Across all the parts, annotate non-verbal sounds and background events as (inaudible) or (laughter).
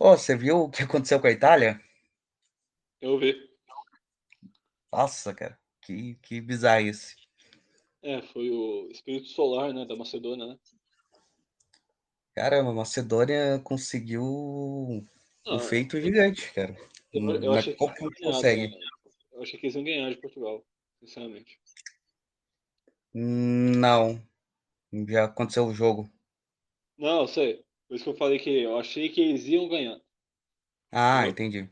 Ô, você viu o que aconteceu com a Itália? Eu vi. Nossa, cara, que, que bizarro isso. É, foi o espírito solar, né, da Macedônia, né? Caramba, a Macedônia conseguiu um Não, feito gigante, cara. eu, eu Não achei eles que consegue. né? Eu achei que eles iam ganhar de Portugal, sinceramente. Não, já aconteceu o jogo. Não, eu sei. Por isso que eu falei que eu achei que eles iam ganhar. Ah, entendi.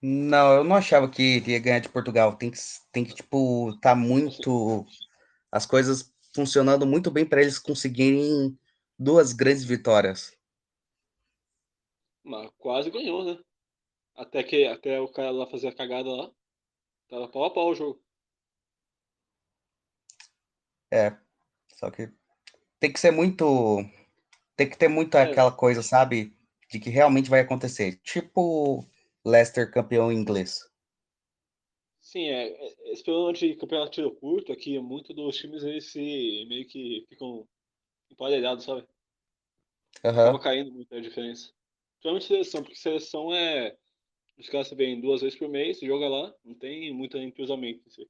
Não, eu não achava que iria ganhar de Portugal. Tem que, tem que tipo, tá muito. As coisas funcionando muito bem para eles conseguirem duas grandes vitórias. Mas quase ganhou, né? Até que até o cara lá fazer a cagada lá. Tava pau a pau o jogo. É, só que tem que ser muito. Tem que ter muito É, aquela coisa, sabe? De que realmente vai acontecer. Tipo Leicester campeão inglês. sim, é, é, esse problema de campeonato tiro curto aqui, muito dos times eles se meio que ficam emparelhados, sabe? Acaba Aham. caindo muito a diferença. Principalmente seleção, porque seleção é. Os caras se veem duas vezes por mês, joga lá, não tem muito entrosamento. Assim.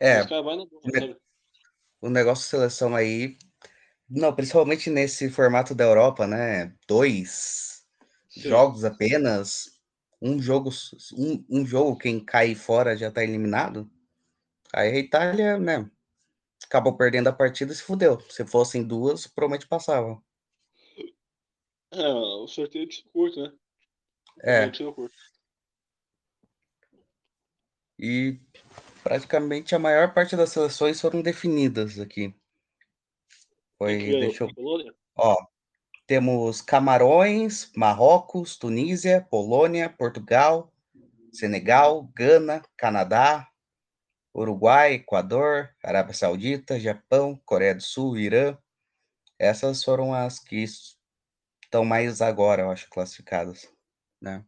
É, Os caras vão na boa, sabe? o negócio de seleção aí. Não, principalmente nesse formato da Europa, né? Dois Sim. jogos apenas. Um jogo, um, um jogo, quem cai fora já tá eliminado. Aí a Itália, né? Acabou perdendo a partida e se fudeu. Se fossem duas, provavelmente passava. É, o sorteio tiro curto, né? É, curto. e praticamente a maior parte das seleções foram definidas aqui. Foi, que deixa eu, Polônia? ó, temos Camarões, Marrocos, Tunísia, Polônia, Portugal, Senegal, Gana, Canadá, Uruguai, Equador, Arábia Saudita, Japão, Coreia do Sul, Irã. Essas foram as que estão mais agora, eu acho, classificadas, né?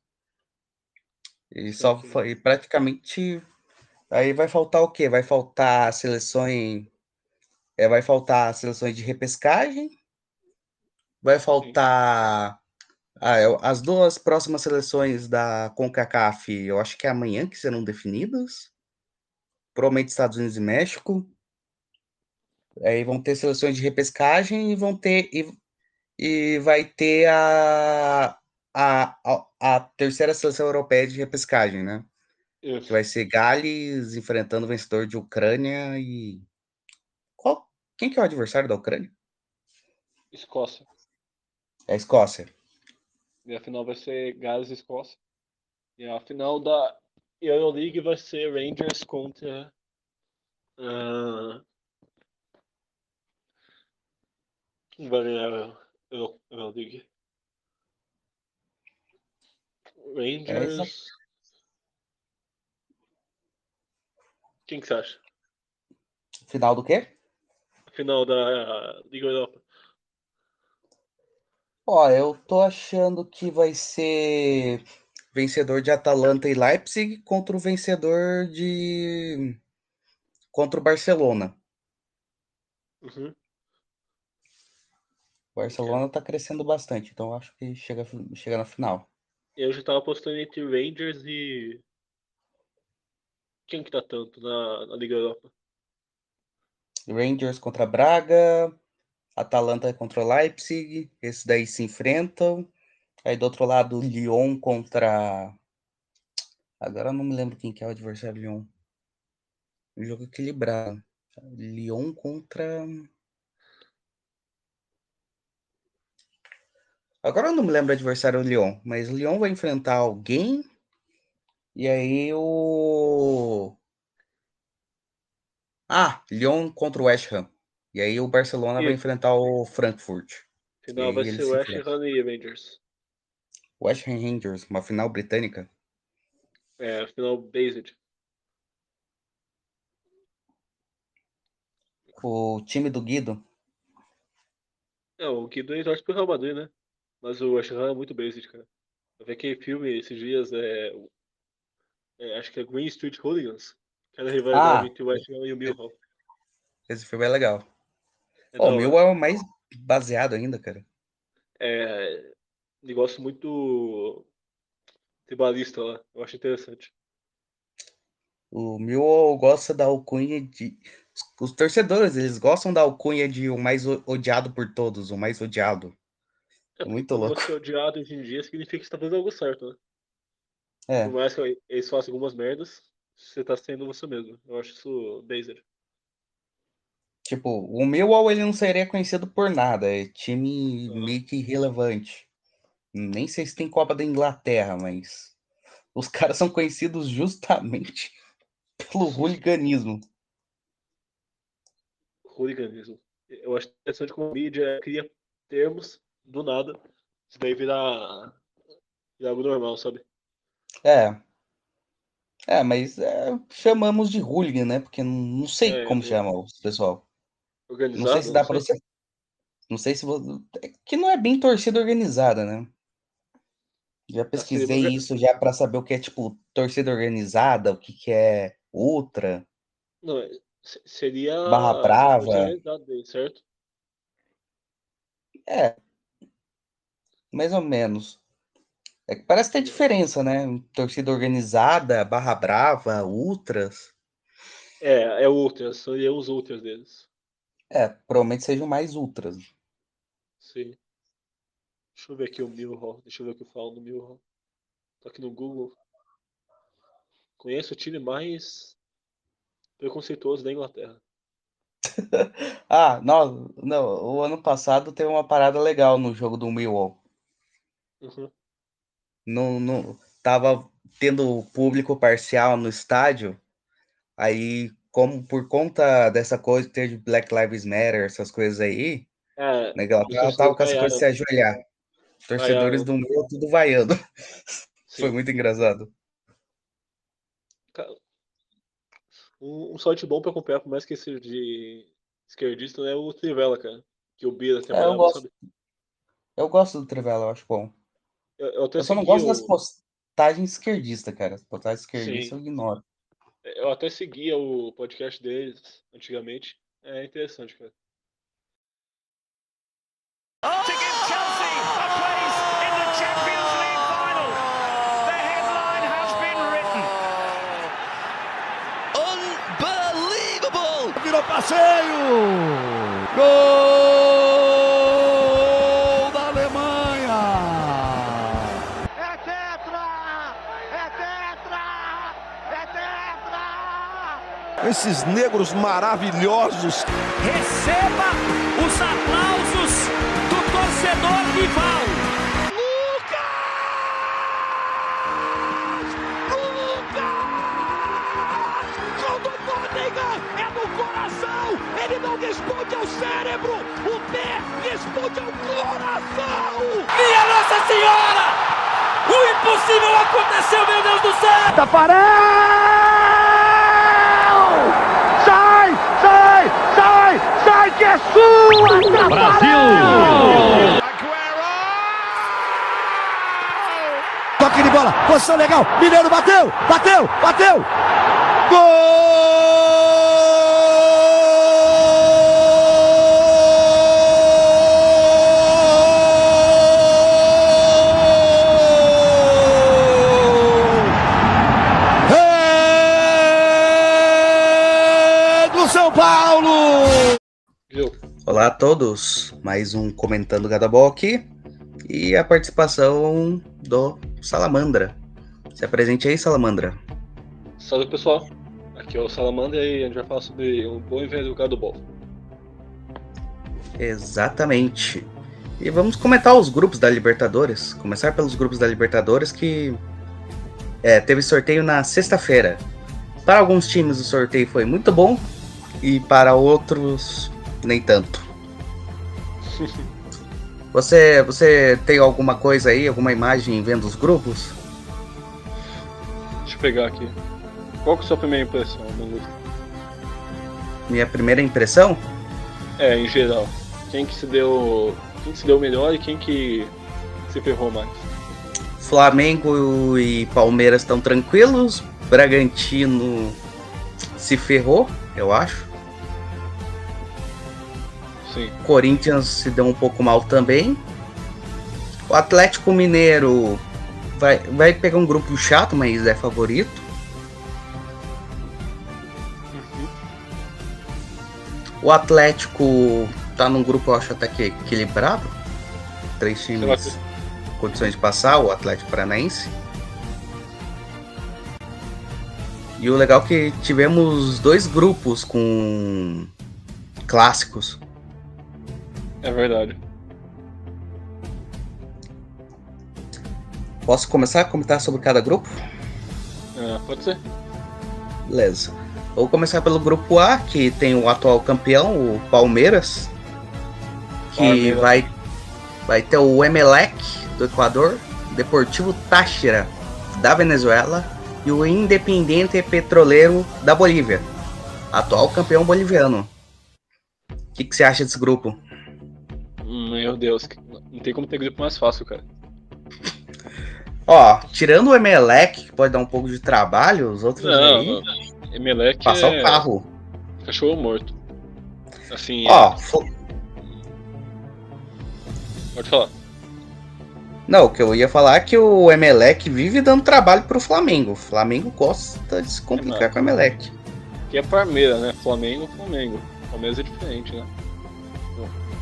E só foi praticamente. Aí vai faltar o quê? Vai faltar seleções. É, vai faltar seleções de repescagem. Vai faltar. Ah, eu- as duas próximas seleções da CONCACAF, eu acho que é amanhã que serão definidas. Provavelmente Estados Unidos e México. Aí vão ter seleções de repescagem e vão ter. E, e vai ter a, a, a, a terceira seleção europeia de repescagem, né? Que Isso. vai ser Gales enfrentando o vencedor de Ucrânia e. Quem que é o adversário da Ucrânia? Escócia. É a Escócia. E a final vai ser Gales e Escócia. E a final da Euroleague vai ser Rangers contra. Quem vai ganhar a Euro- Euroleague? Rangers. Quem que você acha? Final do quê? Final da Liga Europa. Ó, eu tô achando que vai ser vencedor de Atalanta e Leipzig contra o vencedor de. contra o Barcelona. Uhum. O Barcelona tá crescendo bastante, então acho que chega, chega na final. Eu já tava apostando entre Rangers e. Quem que tá tanto na, na Liga Europa? Rangers contra Braga, Atalanta contra o Leipzig, esses daí se enfrentam. Aí do outro lado, Lyon contra. Agora eu não me lembro quem que é o adversário Lyon. Um jogo equilibrado. Lyon contra. Agora eu não me lembro do adversário Lyon, mas o Lyon vai enfrentar alguém. E aí o. Ah, Lyon contra o West Ham. E aí o Barcelona vai enfrentar o Frankfurt. Final vai ser se West. Ham e Rangers. West Ham Rangers, uma final britânica. É, final Based. O time do Guido. É, o Guido ele torce pro Real Madrid, né? Mas o West Ham é muito Based, cara. Eu vi aquele filme esses dias, é, é, acho que é Green Street Hooligans. Que era a rivalidade Ah. entre o West Ham e o Millwall. Esse filme é legal. É da o meu é o mais baseado ainda, cara. é, negócio muito tribalista lá. Eu acho interessante. O Millwall gosta da alcunha de. Os torcedores, eles gostam da alcunha de o mais odiado por todos, o mais odiado. É, muito louco. Você odiado hoje em dia significa que você tá fazendo algo certo, né? É. Por mais que eles façam algumas merdas, você tá sendo você mesmo. Eu acho isso Dazer. Tipo, o Millwall ele não seria conhecido por nada, é time uhum. meio que irrelevante. Nem sei se tem Copa da Inglaterra, mas os (laughs) caras são conhecidos justamente (laughs) pelo hooliganismo. Hooliganismo. Eu acho interessante como a mídia cria termos do nada, isso daí virar, virar algo normal, sabe? É. É, mas é, chamamos de hooligan, né? Porque não, sei é, como é. chama o pessoal. Organizado? Não sei se dá para você. Não sei se você. É que não é bem torcida organizada, né? Já pesquisei isso já para saber o que é tipo torcida organizada, o que, que é ultra. Não, é, seria barra brava, certo? É, mais ou menos. É que parece ter diferença, né? Torcida organizada, barra brava, ultras. É, é ultras, são os ultras deles. É, provavelmente sejam mais ultras. Sim. Deixa eu ver aqui o Millwall. Deixa eu ver o que eu falo no Millwall. Tô aqui no Google. Conheço o time mais preconceituoso da Inglaterra. (laughs) ah, não, não, o ano passado teve uma parada legal no jogo do Millwall. Uhum. No, no, tava tendo público parcial no estádio, aí, como por conta dessa coisa ter de Black Lives Matter, essas coisas aí, é, né, ela tava com essa coisa de se ajoelhar. Torcedores do meu, tudo vaiando. (laughs) Foi muito engraçado. Um, um sorte bom para acompanhar, por mais que seja de esquerdista, né? O Trivela, cara. Que o Bira trabalhava, é, eu gosto. Eu gosto do Trivela, eu acho bom. Eu, eu, eu só não gosto o... das postagens esquerdistas, cara. As postagens esquerdistas eu ignoro. Eu até seguia o podcast deles antigamente. É interessante, cara. passeio! Gol Esses negros maravilhosos. Receba os aplausos do torcedor rival. Ele não responde ao cérebro, o pé responde ao coração. Minha Nossa Senhora! O impossível aconteceu, meu Deus do céu! Tafarel! Que é sua! Brasil! Toque de bola, posição legal, Mineiro bateu, bateu, bateu! Gol! Todos, mais um Comentando Gadabol aqui e a participação do Salamandra. Se apresente aí, Salamandra. Salve pessoal, aqui é o Salamandra e a gente vai falar sobre um bom e velho Gadabol. Exatamente. E vamos comentar os grupos da Libertadores. Começar pelos grupos da Libertadores que é, teve sorteio na sexta-feira. Para alguns times o sorteio foi muito bom e para outros nem tanto. (laughs) Você, você tem alguma coisa aí, alguma imagem vendo os grupos? Deixa eu pegar aqui. Qual que é a sua primeira impressão, Mangusta? Minha primeira impressão? É, em geral. Quem que se deu. Quem que se deu melhor e quem que se ferrou mais? Flamengo e Palmeiras estão tranquilos. Bragantino se ferrou, eu acho. Sim. Corinthians se deu um pouco mal também. O Atlético Mineiro vai, vai pegar um grupo chato, mas é favorito. O Atlético tá num grupo, eu acho até que equilibrado. Três times condições de passar, o Atlético Paranaense. E o legal é que tivemos dois grupos com clássicos. É verdade. Posso começar a comentar sobre cada grupo? É, pode ser. Beleza. Vou começar pelo grupo A, que tem o atual campeão, o Palmeiras. Que Palmeiras. vai vai ter o Emelec do Equador, Deportivo Táchira da Venezuela e o Independiente Petroleiro da Bolívia, atual campeão boliviano. O que, que você acha desse grupo? Meu Deus, não tem como ter grupo mais fácil, cara. Ó, tirando o Emelec, que pode dar um pouco de trabalho, os outros não, aí. Não. Emelec passar é... o carro. Cachorro morto. Assim. Ó, é... Pode falar. Não, o que eu ia falar é que o Emelec vive dando trabalho pro Flamengo. O Flamengo gosta de se complicar é, com o Emelec. Que é Parmeira, né? Flamengo, Flamengo. Palmeiras é diferente, né?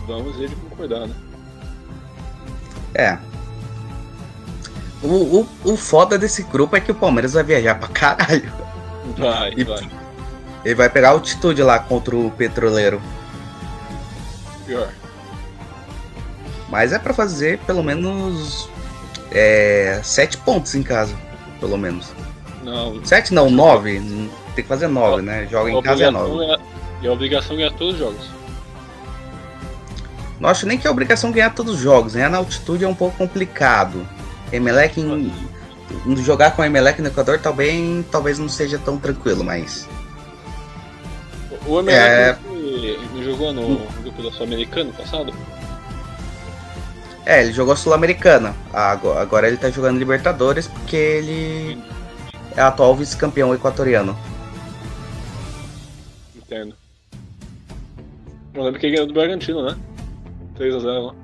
Vamos de concordar, né? É. O, o, o foda desse grupo é que o Palmeiras vai viajar pra caralho. Vai, e, vai. Ele vai pegar altitude lá contra o Petroleiro. Pior. Mas é para fazer pelo menos é, sete pontos em casa, pelo menos. Não. Sete não, nove. Tem que fazer nove, né? Joga em casa é nove. É, e a obrigação é ganhar todos os jogos. Não acho nem que é obrigação ganhar todos os jogos. Ganhar na altitude é um pouco complicado. Emelec em, jogar com a Emelec no Equador talvez, talvez não seja tão tranquilo, mas. O Emelec é... jogou no grupo da Sul-Americano passado? É, ele jogou Sul-Americana. Agora, agora ele tá jogando Libertadores porque ele é atual vice-campeão equatoriano. Entendo. Eu lembro que ele ganhou do Bragantino, né? 3x0 lá.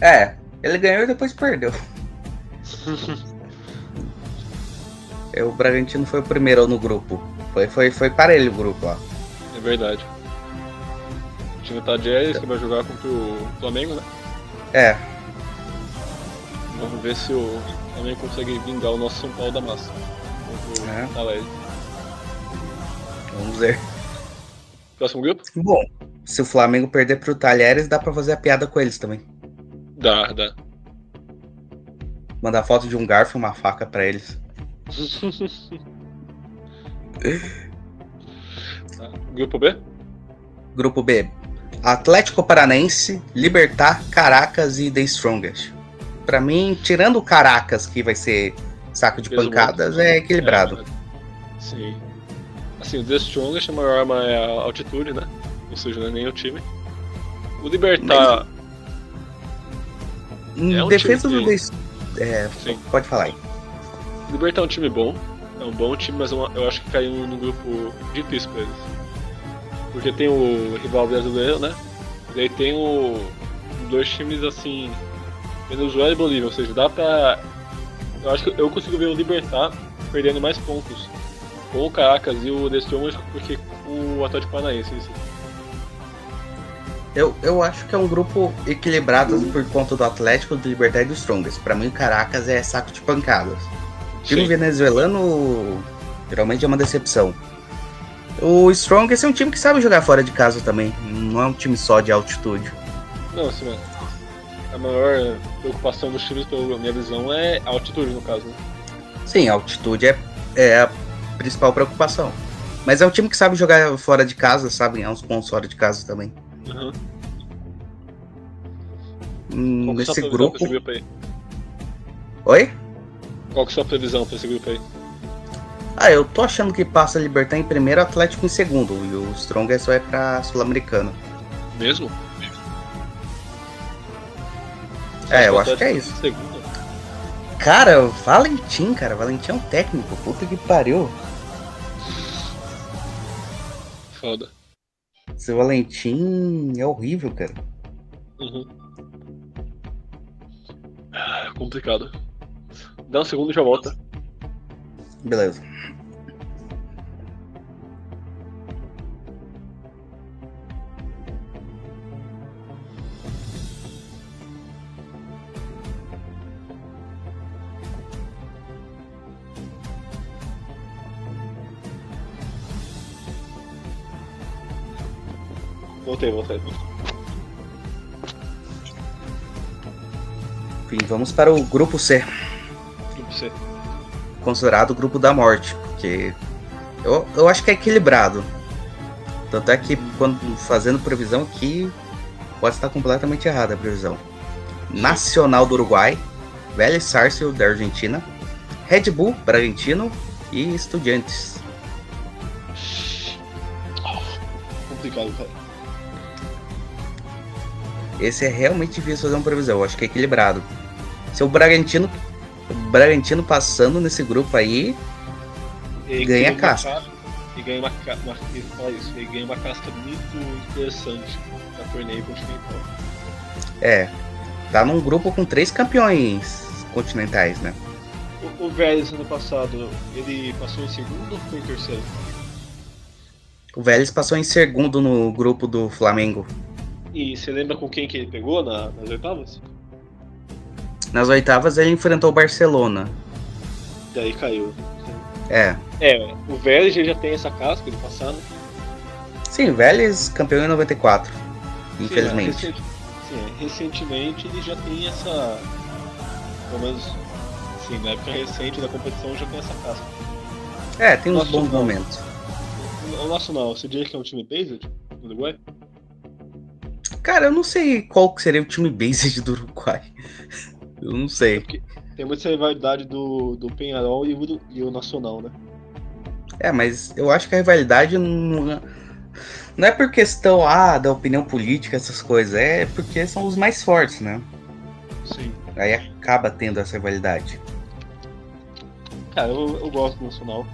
É, ele ganhou e depois perdeu. (laughs) é, o Bragantino foi o primeiro no grupo. Foi, foi, foi para ele o grupo lá. É verdade. O time tá Jazz, que vai jogar contra o Flamengo, né? É. Vamos ver se o Flamengo consegue vingar o nosso São Paulo da massa. Contra o é. Vamos ver. Próximo grupo? Bom, se o Flamengo perder pro Talheres, dá pra fazer a piada com eles também. Dá, dá. Mandar foto de um garfo e uma faca pra eles. Tá, (laughs) grupo B? Grupo B. Atlético Paranense, Libertar, Caracas e The Strongest. Para mim, tirando o Caracas, que vai ser saco de Peso pancadas, é equilibrado. É, sim. Assim, o The Strongest, a maior arma é a altitude, né? Ou seja, não é nem o time. O Libertar. Mas... É um defesa do. De... É, Sim. pode falar aí. O Libertar é um time bom. É um bom time, mas eu acho que caiu num grupo difícil pra eles. Porque tem o rival brasileiro, né? E aí tem o dois times assim, Venezuela e Bolívia, ou seja, dá pra. Eu acho que eu consigo ver o Libertar perdendo mais pontos com o Caracas e o Destromers porque o Atlético Paranaense. Assim. Eu, eu acho que é um grupo equilibrado por conta do Atlético, do Libertar e do Strongest. Pra mim, o Caracas é saco de pancadas. O time venezuelano geralmente é uma decepção. O Strongest é um time que sabe jogar fora de casa também. Não é um time só de altitude. Não, assim, mano. A maior preocupação dos times, pela minha visão, é a altitude, no caso, né? Sim, a altitude é, é a principal preocupação. Mas é um time que sabe jogar fora de casa, sabe ganhar uns pontos fora de casa também. Uhum. Hum, nesse grupo. grupo Oi? Qual que é a sua previsão pra esse grupo aí? Ah, eu tô achando que passa Libertar em primeiro, Atlético em segundo. E o Strongest vai pra Sul-Americana. Mesmo? É, eu acho que é isso. Cara, Valentim, cara. Valentim é um técnico. Puta que pariu. Foda. Seu Valentim é horrível, cara. Uhum. Ah, complicado. Dá um segundo e já volta. Beleza. Voltei, voltei. Enfim, vamos para o grupo C, Grupo C. considerado o grupo da morte, porque eu, eu acho que é equilibrado. Tanto é que quando fazendo previsão aqui, pode estar completamente errada a previsão. Nacional do Uruguai, Vélez Sarsfield da Argentina, Red Bull Bragantino e Estudiantes. Complicado, cara. Esse é realmente difícil fazer uma previsão. Eu acho que é equilibrado. Se o Bragantino, o Bragantino passando nesse grupo aí, Ele Ganha uma casca. ca- E ganha uma, uma, isso, ele ganha uma casca muito interessante da torneio continental. é, tá num grupo com três campeões continentais, né? O, o Vélez ano passado, ele passou em segundo ou foi em terceiro? O Vélez passou em segundo no grupo do Flamengo. E você lembra com quem que ele pegou na- nas oitavas? Nas oitavas ele enfrentou o Barcelona. Daí caiu. É. É, o Vélez já tem essa casca de passado. Sim, Vélez campeão em 94. Sim, Infelizmente. é, recente- sim, é, recentemente ele já tem essa. Pelo menos, sim, na época recente da competição já tem essa casca. É, tem uns bons não. momentos. O Nacional, você diria que é um time based no Uruguai? Cara, eu não sei qual que seria o time based do Uruguai. Eu não sei. Tem muita rivalidade do, do Penharol e o, e o Nacional, né? É, mas eu acho que a rivalidade não é, não é por questão ah, da opinião política, essas coisas. É porque são os mais fortes, né? Sim. Aí acaba tendo essa rivalidade. Cara, eu, eu gosto do Nacional.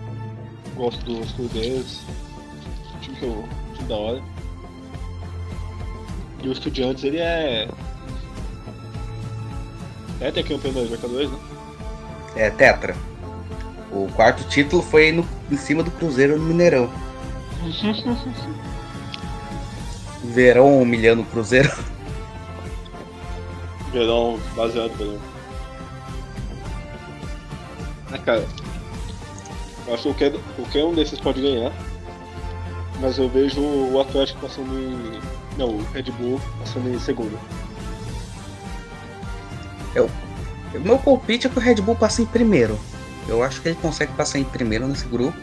Gosto do estilo deles. Time que eu. Time da hora. E o Estudiantes, ele é. É ter campeão da Libertadores, né? É, Tetra. O quarto título foi no, em cima do Cruzeiro no Mineirão. (laughs) Verão humilhando o Cruzeiro. Verão baseado verão. Ah, cara. Eu acho que qualquer, qualquer um desses pode ganhar. Mas eu vejo o Atlético passando em. Não, o Red Bull passando em segundo. O meu palpite é que o Red Bull passa em primeiro. Eu acho que ele consegue passar em primeiro nesse grupo.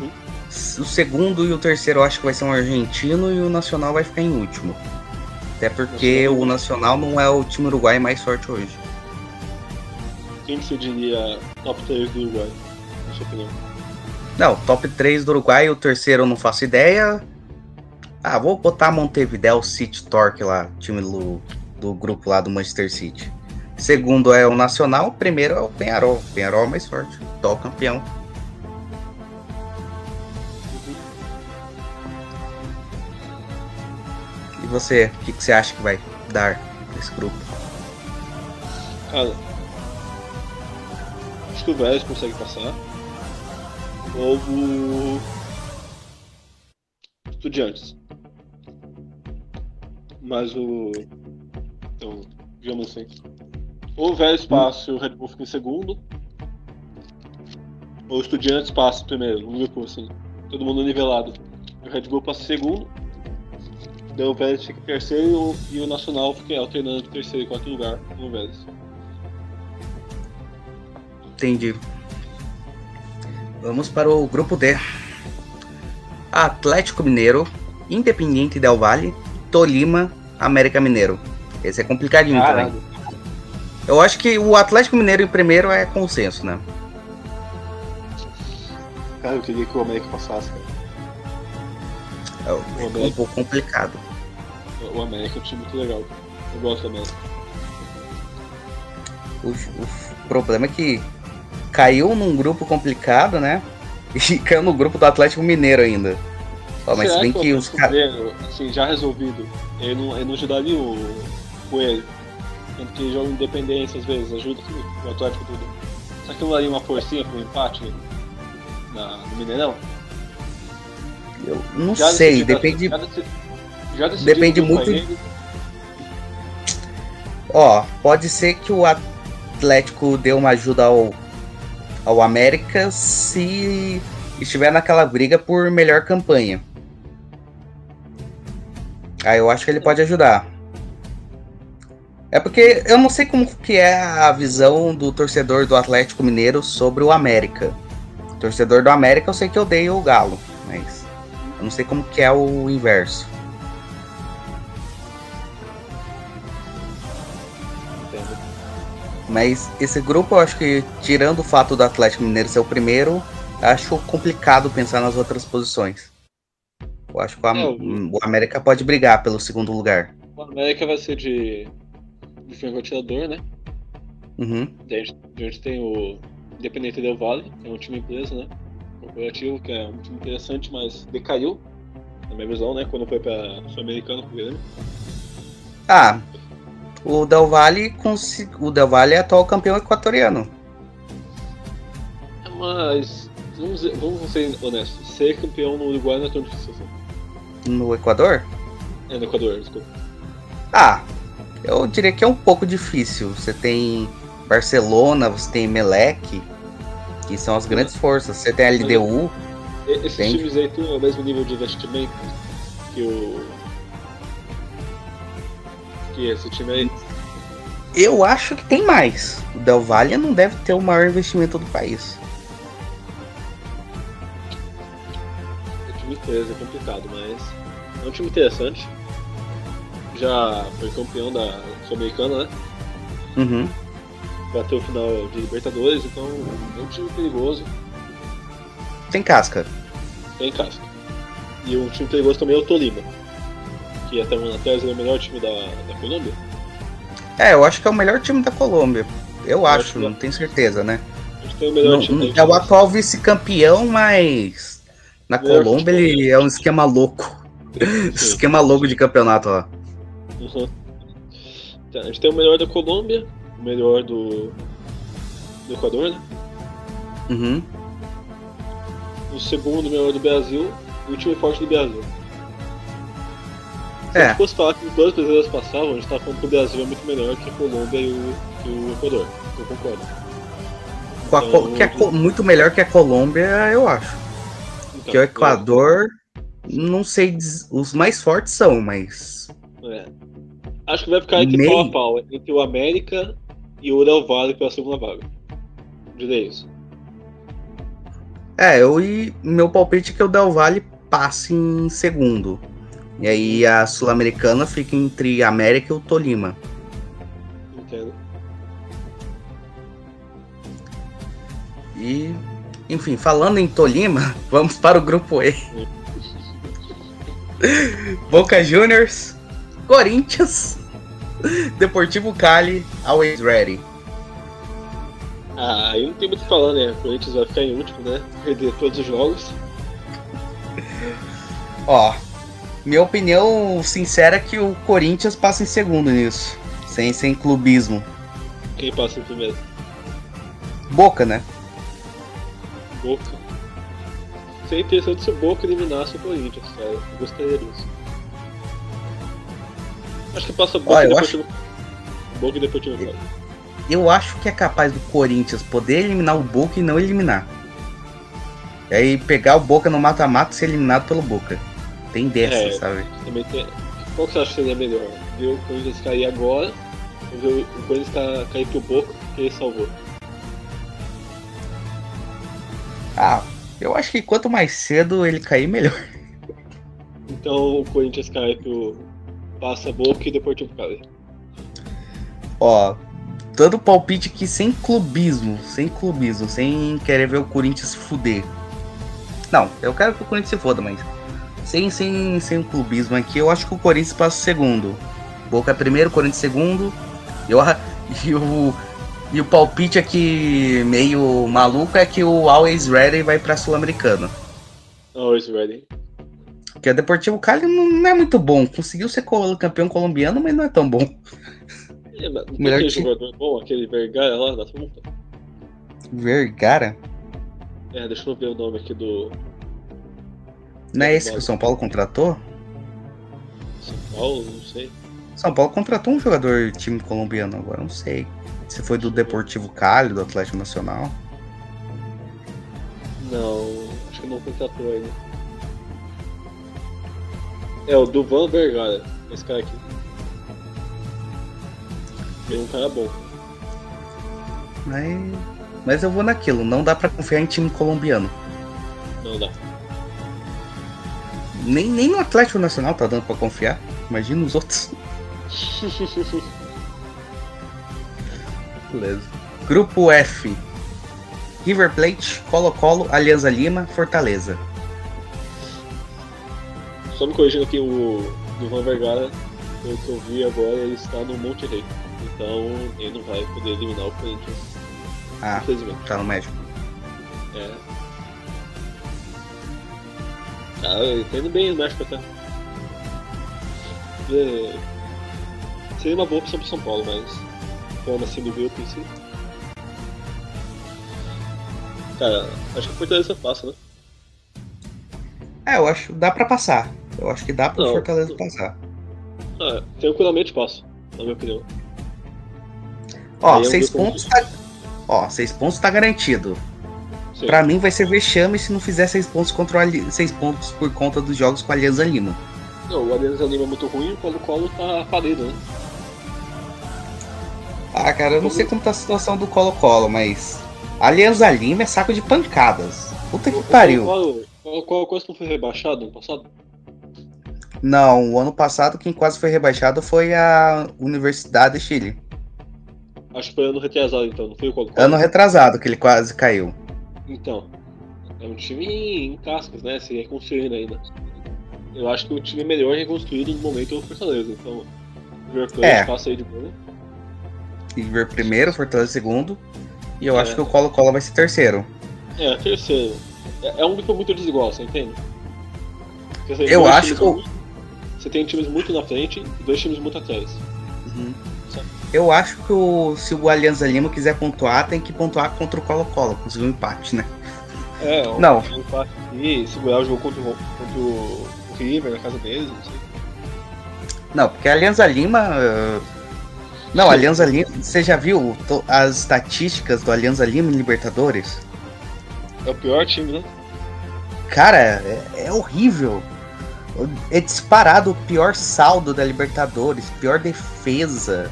Uhum. O segundo e o terceiro eu acho que vai ser um argentino e o Nacional vai ficar em último. Até porque o Nacional não é o time uruguai mais forte hoje. Quem que você diria top 3 do Uruguai? Na sua opinião? Não, top 3 do Uruguai, o terceiro eu não faço ideia. Ah, vou botar Montevideo City Torque lá, time do, do grupo lá do Manchester City. Segundo é o Nacional, primeiro é o Penharol. Penharol é mais forte, atual campeão. E você, o que, que você acha que vai dar nesse grupo? Cara, acho que o Vélez consegue passar. Ou o. Estudiantes. Mas o. Então, digamos assim. Ou o Vélez passa e o Red Bull fica em segundo. Ou o Estudiantes passa primeiro, um grupo assim. Todo mundo nivelado. O Red Bull passa em segundo. Daí o Vélez fica em terceiro e o Nacional fica alternando terceiro e quarto lugar com o Vélez. Entendi. Vamos para o grupo D. Atlético Mineiro, Independiente Del Valle, Tolima, América Mineiro. Esse é complicadinho também. Eu acho que o Atlético Mineiro em primeiro é consenso, né? Cara, eu queria que o América passasse, cara. É O um América, pouco complicado. o América é um time muito legal. Eu gosto do América. O, o problema é que caiu num grupo complicado, né? (laughs) E caiu no grupo do Atlético Mineiro ainda. Ó, mas se bem o que os caras. Assim, já resolvido, ele não, ele não ajudaria o Coelho Tanto que jogo independência às vezes ajuda o Atlético tudo. Será que não daria uma forcinha pro empate na, no Mineirão? Eu não já sei, depende. Já, já depende muito. Ó, pode ser que o Atlético dê uma ajuda ao, ao América se estiver naquela briga por melhor campanha. Aí eu acho que ele pode ajudar. É porque eu não sei como que é a visão do torcedor do Atlético Mineiro sobre o América. O torcedor do América eu sei que odeia o Galo, mas eu não sei como que é o inverso. Mas esse grupo eu acho que, tirando o fato do Atlético Mineiro ser o primeiro, acho complicado pensar nas outras posições. Eu acho que o, é, o América pode brigar pelo segundo lugar. O América vai ser de de frango atirador, né? Uhum. Daí a gente, a gente tem o Independente Del Vale, que é um time empresa, né? Corporativo, que é um time interessante, mas decaiu, na minha visão, né? Quando foi pra Sul-Americano pro Grêmio. Ah, o Del Valle, o Del Valle é atual campeão equatoriano. Mas, vamos, vamos ser honestos, ser campeão no Uruguai não é tão difícil assim. No Equador? É, no Equador, desculpa. Ah, eu diria que é um pouco difícil. Você tem Barcelona, você tem Melec, que são as grandes forças. Você tem a LDU. Esses tem... times aí têm o mesmo nível de investimento que o. Que esse time aí. Eu acho que tem mais. O Del Valle não deve ter o maior investimento do país. É time é complicado, mas é um time interessante já foi campeão da Sul-Americana, né? Uhum. Bateu o final de Libertadores, então é um time perigoso. Tem casca. Tem casca. E um time perigoso também é o Tolima, que até uma tese é o melhor time da, da Colômbia. É, eu acho que é o melhor time da Colômbia. Eu, eu acho, acho não tenho certeza, né? Acho que é o melhor não. É o atual vice-campeão, mas na Colômbia ele é um esquema louco. (laughs) esquema louco de campeonato lá. Uhum. Tá, a gente tem o melhor da Colômbia, o melhor do, do Equador, né? Uhum. O segundo melhor do Brasil e o time forte do Brasil. Se é. gente fosse falar que os dois brasileiros passavam, a gente tá falando que o Brasil é muito melhor que a Colômbia e o, que o Equador. Eu concordo. Então, que é muito melhor que a Colômbia, eu acho. Então, que o Equador, não sei, os mais fortes são, mas. É. Acho que vai ficar entre pau a pau, entre o América e o Del Valle pela segunda vaga. Direi isso. É, eu e meu palpite é que o Del Valle passe em segundo. E aí a Sul-Americana fica entre a América e o Tolima. Entendo. E, enfim, falando em Tolima, (laughs) vamos para o grupo E. Boca Juniors, Corinthians, (laughs) Deportivo Cali, always ready. Ah, aí não tem muito o que falar, né? O Corinthians vai ficar em último, né? Perder todos os jogos. Ó, minha opinião sincera é que o Corinthians passa em segundo nisso. Sem, sem clubismo. Quem passa em primeiro? Boca, né? Boca. Seria interessante se o Boca eliminasse o Corinthians, cara. Eu gostaria disso. Acho que passa Boca, Olha, e acho... Boca e Deportivo Cali. Eu acho que é capaz do Corinthians poder eliminar o Boca e não eliminar. E aí pegar o Boca no mata-mata e ser eliminado pelo Boca. Tem dessa, é, sabe? Também tem... Qual que você acha que seria melhor? Ver o Corinthians cair agora ou ver o Corinthians cair pro Boca que ele salvou? Ah, eu acho que quanto mais cedo ele cair, melhor. Então o Corinthians cai pro, Passa Boca e Deportivo Cali. Ó, dando palpite aqui sem clubismo, sem clubismo, sem querer ver o Corinthians se fuder. Não, eu quero que o Corinthians se foda, mas sem, sem, sem clubismo aqui, eu acho que o Corinthians passa segundo. Boca é primeiro, Corinthians segundo. Eu, (laughs) e, o, e o palpite aqui meio maluco é que o Always Ready vai pra Sul-Americana. Always Ready. Porque o Deportivo Cali não é muito bom. Conseguiu ser campeão colombiano, mas não é tão bom. É, mas não tem Melhor aquele time. jogador bom, aquele Vergara lá da Tunta? Vergara? É, deixa eu ver o nome aqui do Não é esse que o São Paulo contratou? São Paulo, não sei. São Paulo contratou um jogador de time colombiano agora, não sei. Se foi do Deportivo Cali, do Atlético Nacional. Não, acho que não contratou ainda. É o Duvan Vergara, esse cara aqui. Ele é um cara bom. Mas, mas eu vou naquilo, não dá pra confiar em time colombiano. Não dá. Nem, nem no Atlético Nacional tá dando pra confiar. Imagina os outros. (laughs) Beleza. Grupo F. River Plate, Colo-Colo, Alianza Lima, Fortaleza. Só me corrigindo aqui, o Duvan Vergara, pelo que eu vi agora, ele está no Monte Rei. Então ele não vai poder eliminar o Corinthians. Ah, Infelizmente. tá no México. É. Cara, ele tá indo bem no México até. É, Seria uma boa opção pro São Paulo, mas como assim do grupo em si. Cara, acho que a Fortaleza passa, né? É, eu acho que dá pra passar. Eu acho que dá pro Não. Fortaleza passar. Ah, tranquilamente passa, na minha opinião. Ó, Aí é um seis pontos tá. Ó, seis pontos tá garantido. Sim. Pra mim vai ser vexame se não fizer seis pontos contra o Ali... seis pontos por conta dos jogos com a Alianza Lima. Não, o Alianza Lima é muito ruim, o Colo-Colo tá falido, né? Ah, cara, eu não sei como tá a situação do Colo-Colo, mas. Alianza Lima é saco de pancadas. Puta que pariu. O Colo-Colo quase não foi rebaixado no passado? Não, o ano passado quem quase foi rebaixado foi a Universidade de Chile. Acho que foi ano retrasado, então, não foi o Colo-Colo? Ano retrasado que ele quase caiu. Então, é um time em cascas, né? Se reconstruindo ainda. Eu acho que o time melhor reconstruído no momento é o Fortaleza. Então, o River Plate É. passa aí de boa. River primeiro, Fortaleza segundo. E eu É. acho que o Colo-Colo vai ser terceiro. É, terceiro. É, é um grupo muito desigual, você entende? Você Eu acho que muito- Você tem times muito na frente e dois times muito atrás. Uhum. Eu acho que o- se o Alianza Lima quiser pontuar, tem que pontuar contra o Colo-Colo, conseguir um empate, né? É, um, Não. empate e segurar o jogo contra o, contra o River na casa deles, não sei. Não, porque a Alianza Lima. uh, Não, Alianza Lima. Você já viu as estatísticas do Alianza Lima em Libertadores? É o pior time, né? Cara, é, é horrível. É disparado o pior saldo da Libertadores, pior defesa.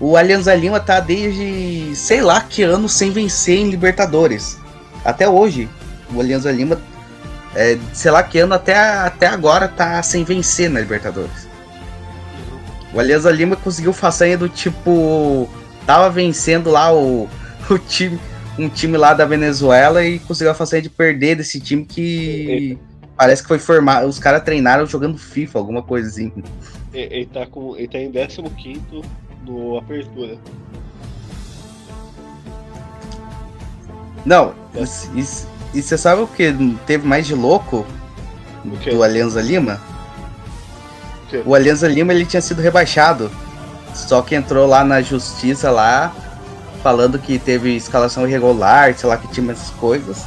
O Alianza Lima tá desde sei lá que ano sem vencer em Libertadores. Até hoje. O Alianza Lima, é, sei lá que ano até, até agora tá sem vencer na Libertadores. O Alianza Lima conseguiu façanha do tipo. Tava vencendo lá o, o time, um time lá da Venezuela e conseguiu a façanha de perder desse time que parece que foi formado. Os caras treinaram jogando FIFA, alguma coisa assim. Ele, tá com, ele tá em 15 no Apertura. Não, e- e você sabe o que teve mais de louco do Alianza Lima? O Alianza Lima ele tinha sido rebaixado. Só que entrou lá na justiça lá, falando que teve escalação irregular, sei lá que tinha essas coisas.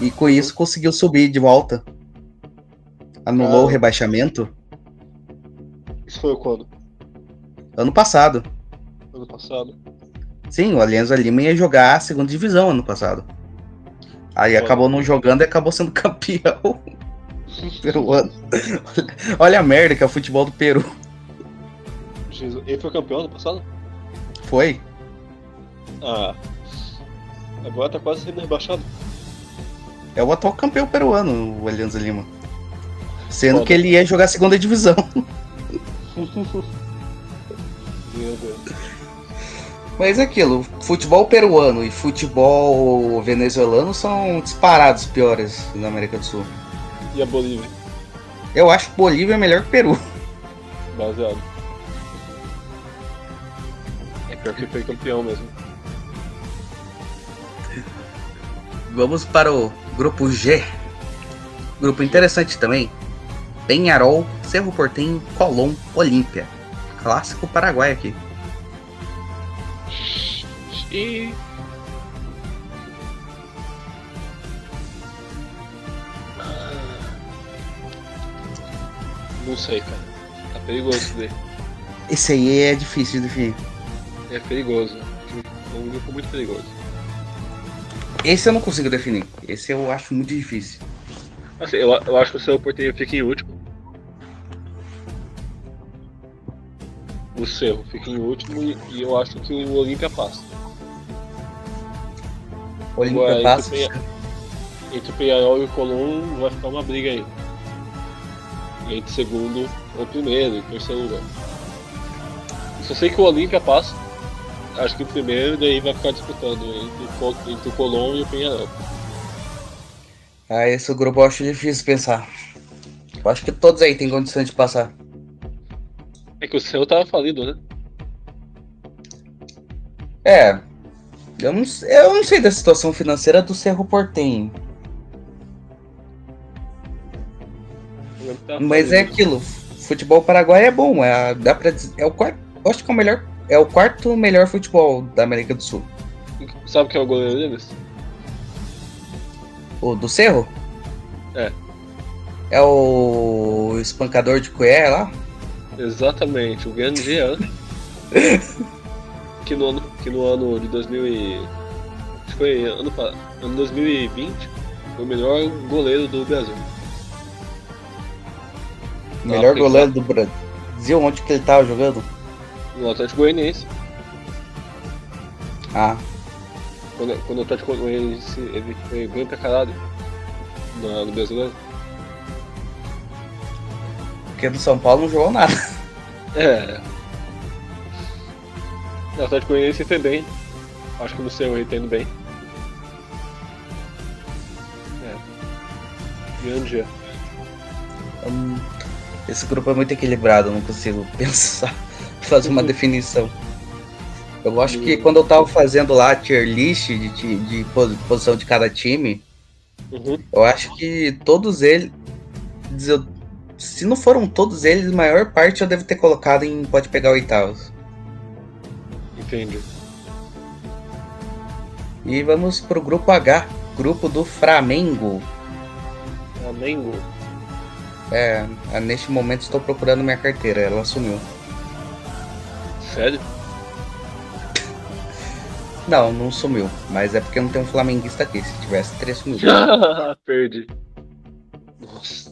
E com isso conseguiu subir de volta. Anulou Ah. o rebaixamento Isso foi quando? ano passado. Ano passado. Sim, o Alianza Lima ia jogar a segunda divisão ano passado. Aí Foda. acabou não jogando e acabou sendo (laughs) campeão peruano. (laughs) Olha a merda que é o futebol do Peru. Jesus. Ele foi campeão ano passado? Foi? Ah. Agora tá quase sendo rebaixado. É o atual campeão peruano, o Alianza Lima. Sendo Foda. que ele ia jogar segunda divisão. (laughs) Meu Deus. Mas é aquilo, futebol peruano e futebol venezuelano são disparados piores na América do Sul. E a Bolívia? Eu acho que Bolívia é melhor que Peru. Baseado. É pior que foi campeão mesmo. Vamos para o grupo G. Grupo interessante também. Penharol, Cerro Portenho, Colón, Olímpia. Clássico paraguai aqui. E. Não sei, cara. Tá perigoso isso daí. Esse aí é difícil de definir. É perigoso. É um grupo muito perigoso. Esse eu não consigo definir. Esse eu acho muito difícil. Assim, eu, eu acho que o seu porteiro fica em último. O Cerro fica em último e, e eu acho que o Olímpia passa. Olímpia Agora, passa. entre, entre Penharol e o Colón vai ficar uma briga aí. Entre segundo ou primeiro e terceiro lugar. Só sei que o Olímpia passa. Acho que o primeiro daí vai ficar disputando entre, entre o Colón e o Penharol. Ah, esse grupo eu acho difícil pensar. Eu acho que todos aí têm condições de passar. É que o Cerro tava falido, né? É. Eu não, eu não sei da situação financeira do Cerro Portenho. Tava Mas é aquilo. Futebol paraguai é bom. É, dá pra dizer, é o quarto. Acho que é o melhor. É o quarto melhor futebol da América do Sul. Sabe quem é o goleiro deles? O do Cerro? É. É o espancador de colher lá? Exatamente, o grande Jean. (laughs) que, no ano, que no ano de 2000 e... Acho que foi ano, ano 2020 foi o melhor goleiro do Brasil. Melhor goleiro do Brasil. Onde que ele tava jogando? No Atlético Goianiense. Ah, Quando, quando o Atlético Goianiense ele foi bem pra caralho no, no brasileiro. porque do São Paulo não jogou nada. É. O Atlético Goianiense foi bem. Acho que no seu ele tá indo bem. É. Grande Jean. Hum, Esse grupo é muito equilibrado, eu não consigo (laughs) pensar, fazer uma definição. Eu acho que quando eu tava fazendo lá a tier list de, de pos- posição de cada time, Uhum. eu acho que todos eles. eu- Se não foram todos eles, a maior parte eu devo ter colocado em pode pegar oitavos. Entendi. E vamos pro grupo H, grupo do Flamengo. Flamengo. É, neste momento estou procurando minha carteira, ela sumiu. Sério? Não, não sumiu, mas é porque não tem um flamenguista aqui. Se tivesse, teria sumido. (laughs) Perdi. Nossa.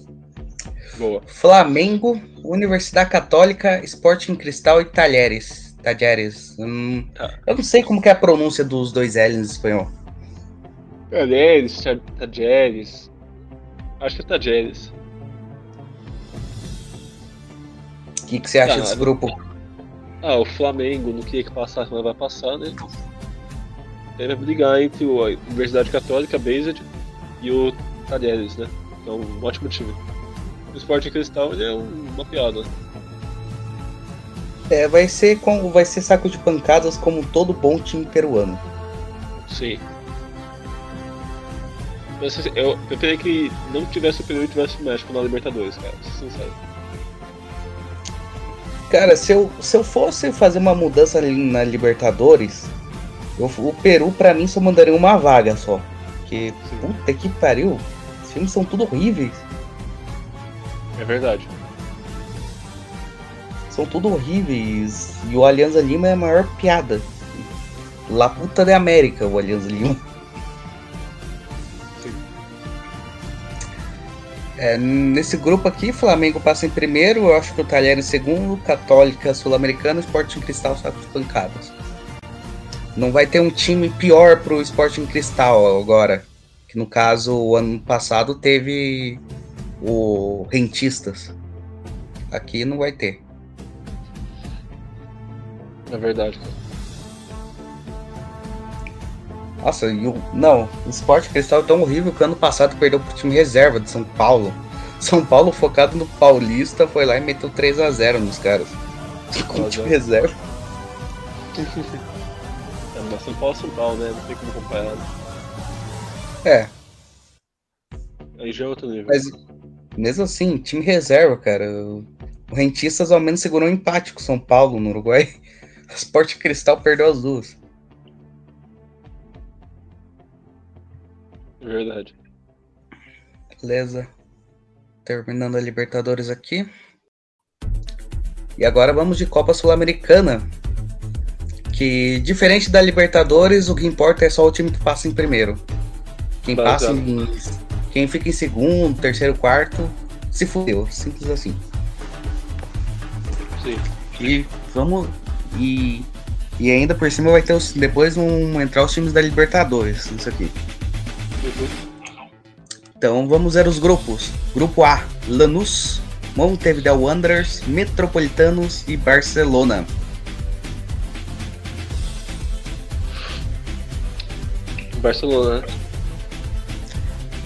Boa. Flamengo, Universidade Católica, Sporting Cristal e Talheres. Talheres. Hum, Tá. eu não sei como que é a pronúncia dos dois L's em espanhol. Talheres, Tajeres. Acho que é Tajeres. Que, que você acha Tá, desse eu- grupo? Ah, o Flamengo não queria que passasse, mas vai passar, né? Ele vai brigar entre o- a Universidade Católica, Based e o Talheres, né? Que é um ótimo time. O Sport Cristal ele é um- uma piada. É, vai ser com, vai ser saco de pancadas como todo bom time peruano. Sim. Mas, assim, eu preferia que não tivesse o Peru e tivesse o México na Libertadores, cara. Sincero. Cara, se eu, se eu fosse fazer uma mudança ali na Libertadores, eu- o Peru pra mim só mandaria uma vaga só. Porque, puta que pariu, os filmes são tudo horríveis. É verdade. São tudo horríveis. E o Alianza Lima é a maior piada. La puta de América, o Alianza Lima. É, nesse grupo aqui, Flamengo passa em primeiro, eu acho que o Talher em segundo, Católica Sul-Americana, Sporting Cristal saco de pancadas. Não vai ter um time pior pro Sporting Cristal agora. Que no caso, o ano passado teve o Rentistas. Aqui não vai ter. É verdade, cara. Nossa, e o, não, o Sport Cristal é tão horrível que ano passado perdeu pro time reserva de São Paulo. (laughs) São Paulo focado no Paulista foi lá e meteu 3 a 0 nos caras. (laughs) Com o time reserva. (laughs) É, mas São Paulo é São Paulo, né? Não tem como comparar. É, Aí já é outro nível. mas mesmo assim, time reserva, cara. O Rentistas ao menos segurou um empate com o São Paulo no Uruguai. O Sport Cristal perdeu as duas. Verdade. Beleza. Terminando a Libertadores aqui. E agora vamos de Copa Sul-Americana. Que, diferente da Libertadores, o que importa é só o time que passa em primeiro. Quem passa em. Quem fica em segundo, terceiro, quarto, se fudeu. Simples assim. Sim. E vamos. E, e ainda por cima vai ter os, depois vão entrar os times da Libertadores. Isso aqui. Então vamos ver os grupos. Grupo A: Lanús, Montevideo Wanderers, Metropolitanos e Barcelona. Barcelona?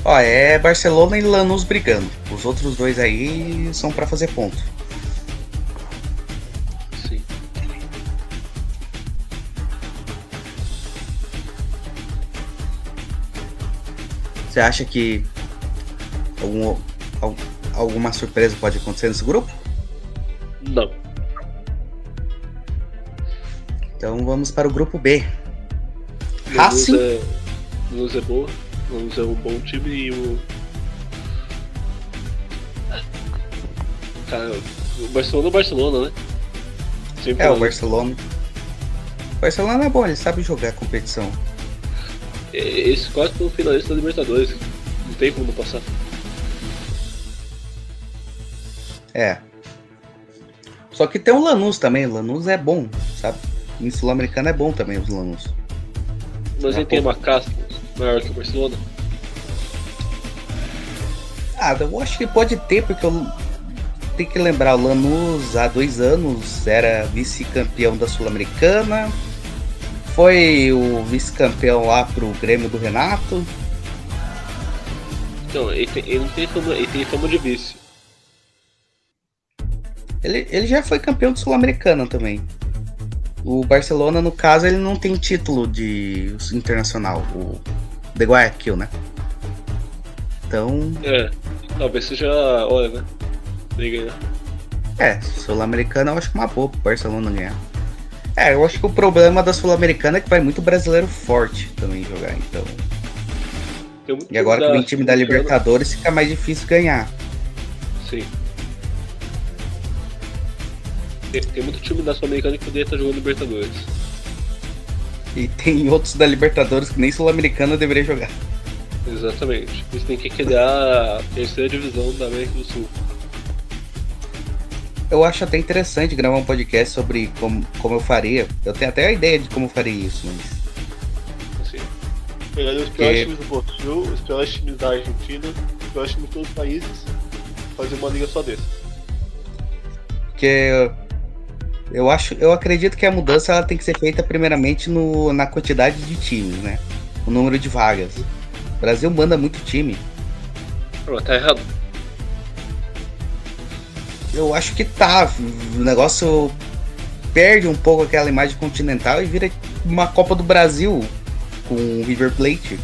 Ó, é Barcelona e Lanús brigando. Os outros dois aí são para fazer ponto. Você acha que algum, al- alguma surpresa pode acontecer nesse grupo? Não. Então vamos para o grupo B. Racing, é, Lanús é boa. Lanús é um bom time e o. Cara, o Barcelona é o Barcelona, né? Sempre é o. Barcelona. O Barcelona é bom, ele sabe jogar a competição. É, Esse quase foi o finalista da Libertadores. Não tem como não passar. É. Só que tem o Lanús também. O Lanús é bom, sabe? Em Sul-Americana é bom também os Lanús. Mas Ah, ele tem uma casca maior que o Barcelona. Ah, eu acho que pode ter, porque eu tem que lembrar, o Lanús há dois anos era vice-campeão da Sul-Americana. Foi o vice-campeão lá pro Grêmio do Renato. Não, ele, tem, ele não tem fama, ele tem fama de vice. Ele, ele já foi campeão de Sul-Americana também. O Barcelona, no caso, ele não tem título de internacional, o de Guayaquil, né? Então, É, talvez seja a hora, né? De ganhar. é, Sul-Americana eu acho que uma boa pro Barcelona ganhar. É, eu acho que o problema da Sul-Americana é que vai muito brasileiro forte também jogar, então. E agora que vem time da Libertadores, fica mais difícil ganhar. Sim. Tem, tem muito time da Sul-Americana que poderia estar jogando Libertadores. E tem outros da Libertadores que nem Sul-Americana deveria jogar. Exatamente. Eles têm que criar a terceira divisão da América do Sul. Eu acho até interessante gravar um podcast sobre como, como eu faria. Eu tenho até a ideia de como eu faria isso, mas. Assim. Pegaria os piores Que- times do Brasil, os piores times da Argentina, os piores times de todos os países, fazer uma liga só desse. Porque eu acho, eu acredito que a mudança ela tem que ser feita primeiramente no, na quantidade de times, né? O número de vagas. O Brasil manda muito time. Não, tá errado. Eu acho que tá. O negócio perde um pouco aquela imagem continental e vira uma Copa do Brasil com o River Plate.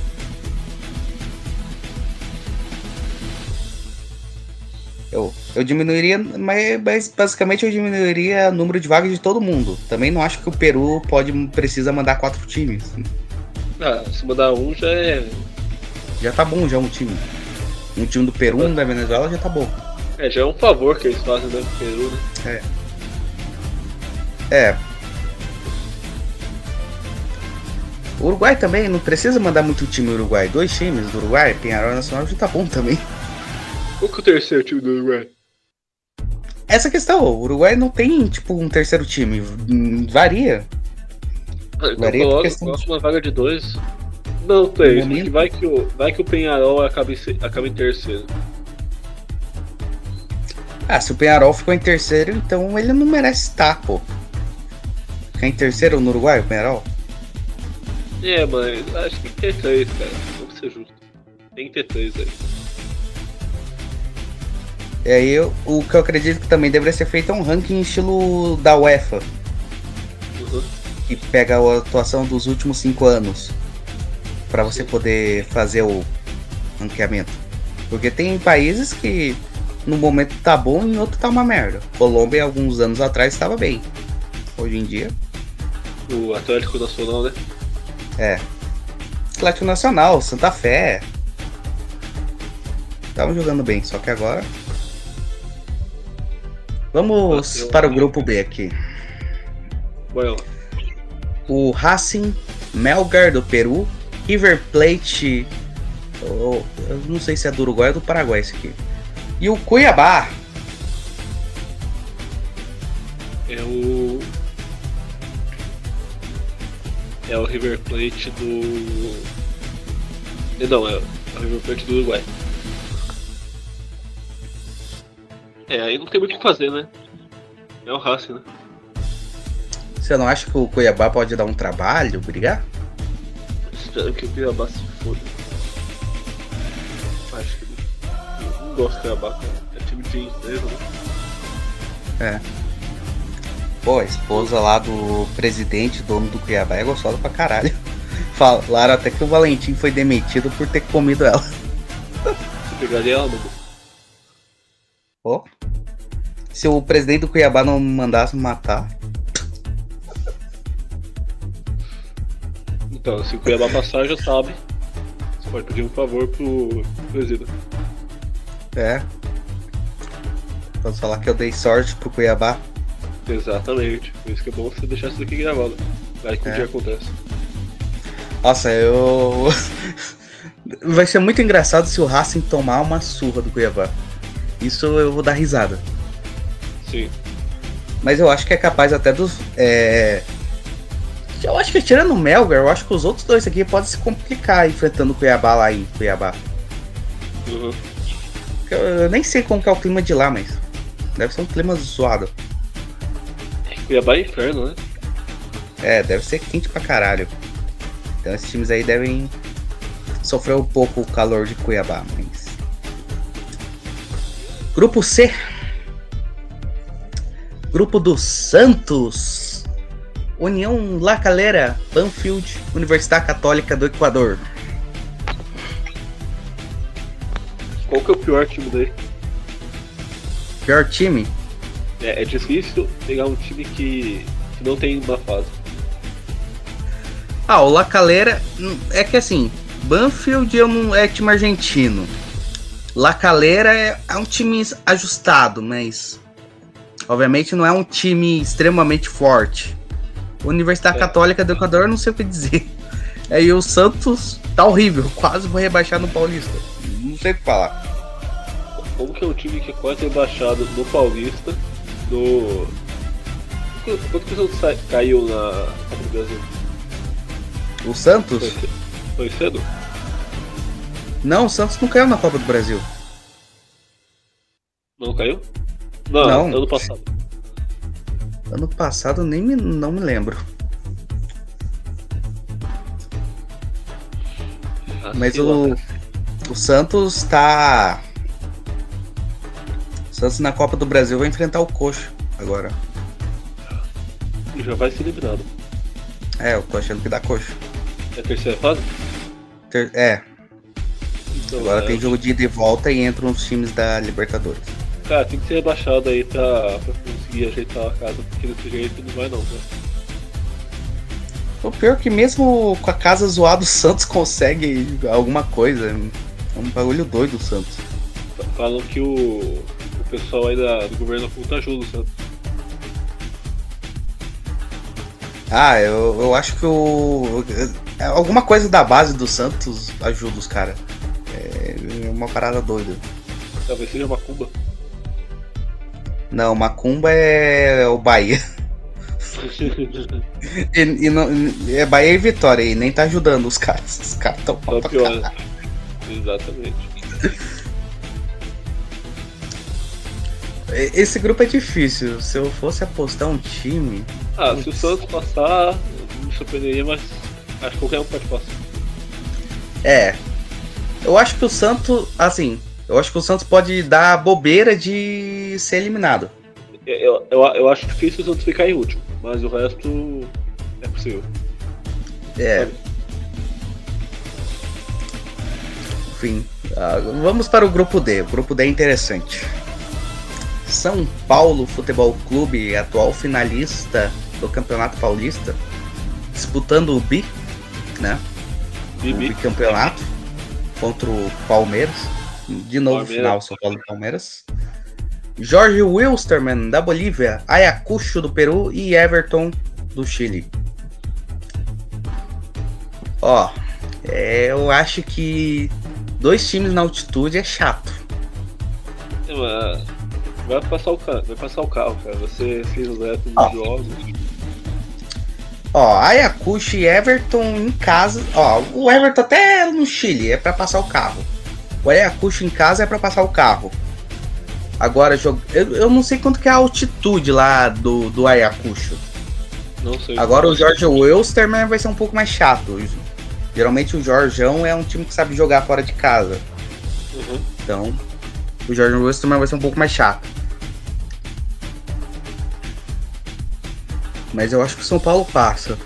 Eu, eu diminuiria, mas, mas basicamente eu diminuiria o número de vagas de todo mundo. Também não acho que o Peru pode precisa mandar quatro times. Ah, se mandar um já é. Já tá bom já um time. Um time do Peru, um da Venezuela já tá bom. É, já é um favor que eles fazem né, pro Peru, né? É. O Uruguai também não precisa mandar muito time Uruguai. Dois times do Uruguai, Penharol Nacional já tá bom também. Qual que é o terceiro time do Uruguai? Essa questão, o Uruguai não tem, tipo, um terceiro time. Varia. Então Varia coloca, coloca uma vaga de dois. Não, porque vai que o, vai que o Penharol se- acaba em terceiro. Ah, se o Penharol ficou em terceiro, então ele não merece estar, pô. Ficar em terceiro no Uruguai, o Penharol? É, mas acho que tem que ter três, cara. Vamos ser justo. Tem que ter três aí. E aí, eu- o que eu acredito que também deveria ser feito é um ranking estilo da UEFA, Uhum. que pega a atuação dos últimos cinco anos, Pra você poder fazer o ranqueamento. Porque tem países que no momento tá bom e em outro tá uma merda. Colômbia, alguns anos atrás, estava bem. Hoje em dia, O Atlético Nacional, né? é. Atlético Nacional, Santa Fé, estavam jogando bem, só que agora. Vamos para o grupo B aqui. Lá. O Racing, Melgar do Peru, River Plate. Eu, eu não sei se é do Uruguai ou do Paraguai esse aqui. E o Cuiabá. É o. É o River Plate do. Eh, Não, é o River Plate do Uruguai. É, aí não tem muito o que fazer, né? É o Racing, né? Você não acha que o Cuiabá pode dar um trabalho, brigar? Espero que o Cuiabá se foda. Gosto do Cuiabá, cara. É time de empresa, né? Pô, a esposa lá do presidente, dono do Cuiabá, é gostosa pra caralho. (laughs) Falaram até que o Valentim foi demitido por ter comido ela. Você pegaria ela, mano? Pô. Se o presidente do Cuiabá não mandasse matar. Então, se o Cuiabá passar, já sabe. Você pode pedir um favor pro presídio. É. Posso falar que eu dei sorte pro Cuiabá. Exatamente. Por isso que é bom você deixar isso aqui gravado. Vai que um É. dia acontece. Nossa, eu. (laughs) Vai ser muito engraçado se o Racing tomar uma surra do Cuiabá. Isso eu vou dar risada. Sim. Mas eu acho que é capaz até dos. É... Eu acho que tirando o Melgar, eu acho que os outros dois aqui podem se complicar enfrentando o Cuiabá lá em Cuiabá. Uhum. Eu, nem sei como que é o clima de lá, mas. Deve ser um clima zoado. Cuiabá é inferno, né? É, deve ser quente pra caralho. Então esses times aí devem sofrer um pouco o calor de Cuiabá, mas. Grupo C. Grupo do Santos. União La Calera, Banfield, Universidade Católica do Equador. Qual que é o pior time daí? Pior time? É, é difícil pegar um time que, que não tem uma fase. Ah, o La Calera hum, é que assim, Banfield eu não- é time argentino. La Calera é, é um time ajustado, mas obviamente não é um time extremamente forte. Universidade É. Católica do Equador eu não sei o que dizer. Aí (laughs) o Santos tá horrível, (laughs) quase vou rebaixar no Paulista. Não sei o que falar. Como que é um time que é quase rebaixado no Paulista, no. Quanto que o Santos sa- caiu na Copa do Brasil? O Santos? Foi, ce- foi cedo? Não, o Santos não caiu na Copa do Brasil. Não caiu? Não, Não. ano passado. Ano passado nem me, não me lembro. Ah, Mas o, o Santos tá. Santos na Copa do Brasil vai enfrentar o Coxa agora. Já vai ser eliminado. É, eu tô achando que dá Coxa. É a terceira fase? Ter- É, Então, agora é, tem jogo de ida e volta e entram os times da Libertadores. Cara, tem que ser rebaixado aí pra, pra conseguir ajeitar a casa, porque desse jeito não vai não, né? O pior é que mesmo com a casa zoada, o Santos consegue alguma coisa. É um bagulho doido o Santos. Falam que o pessoal aí da, do governo puta ajuda o Santos. Ah, eu, eu acho que o. é, Alguma coisa da base do Santos ajuda os caras. É uma parada doida. Talvez seja macumba. Não, Macumba é o Bahia. (laughs) E, e não, é Bahia e Vitória e nem tá ajudando os caras. Os caras tão Só pior. Exatamente. (laughs) Esse grupo é difícil. Se eu fosse apostar um time. Ah, se o Santos passar, me surpreenderia, mas acho que qualquer um pode passar. É. Eu acho que o Santos. Assim. Eu acho que o Santos pode dar a bobeira de ser eliminado. Eu, eu, eu acho difícil o Santos ficar em último, mas o resto é possível. É. Enfim. ah, vamos para o grupo D. O grupo D é interessante. São Paulo Futebol Clube, atual finalista do Campeonato Paulista, disputando o bi, né? O Bibi, bicampeonato contra o Palmeiras. De novo, Palmeiras. final, São Paulo e Palmeiras. Jorge Wilstermann, da Bolívia. Ayacucho, do Peru. E Everton, do Chile. Ó, é, eu acho que dois times na altitude é chato. Vai passar o carro, vai passar o carro, cara. Você fez o reto dos jogos. Ó, Ayacucho e Everton em casa. Ó, o Everton até no Chile é para passar o carro. O Ayacucho em casa é para passar o carro. Agora, eu, eu não sei quanto que é a altitude lá do, do Ayacucho. Não sei. Agora o Jorge Wilstermann vai ser um pouco mais chato. Geralmente o Jorjão é um time que sabe jogar fora de casa. Uhum. Então, o Jorge Wilstermann vai ser um pouco mais chato. Mas eu acho que o São Paulo passa.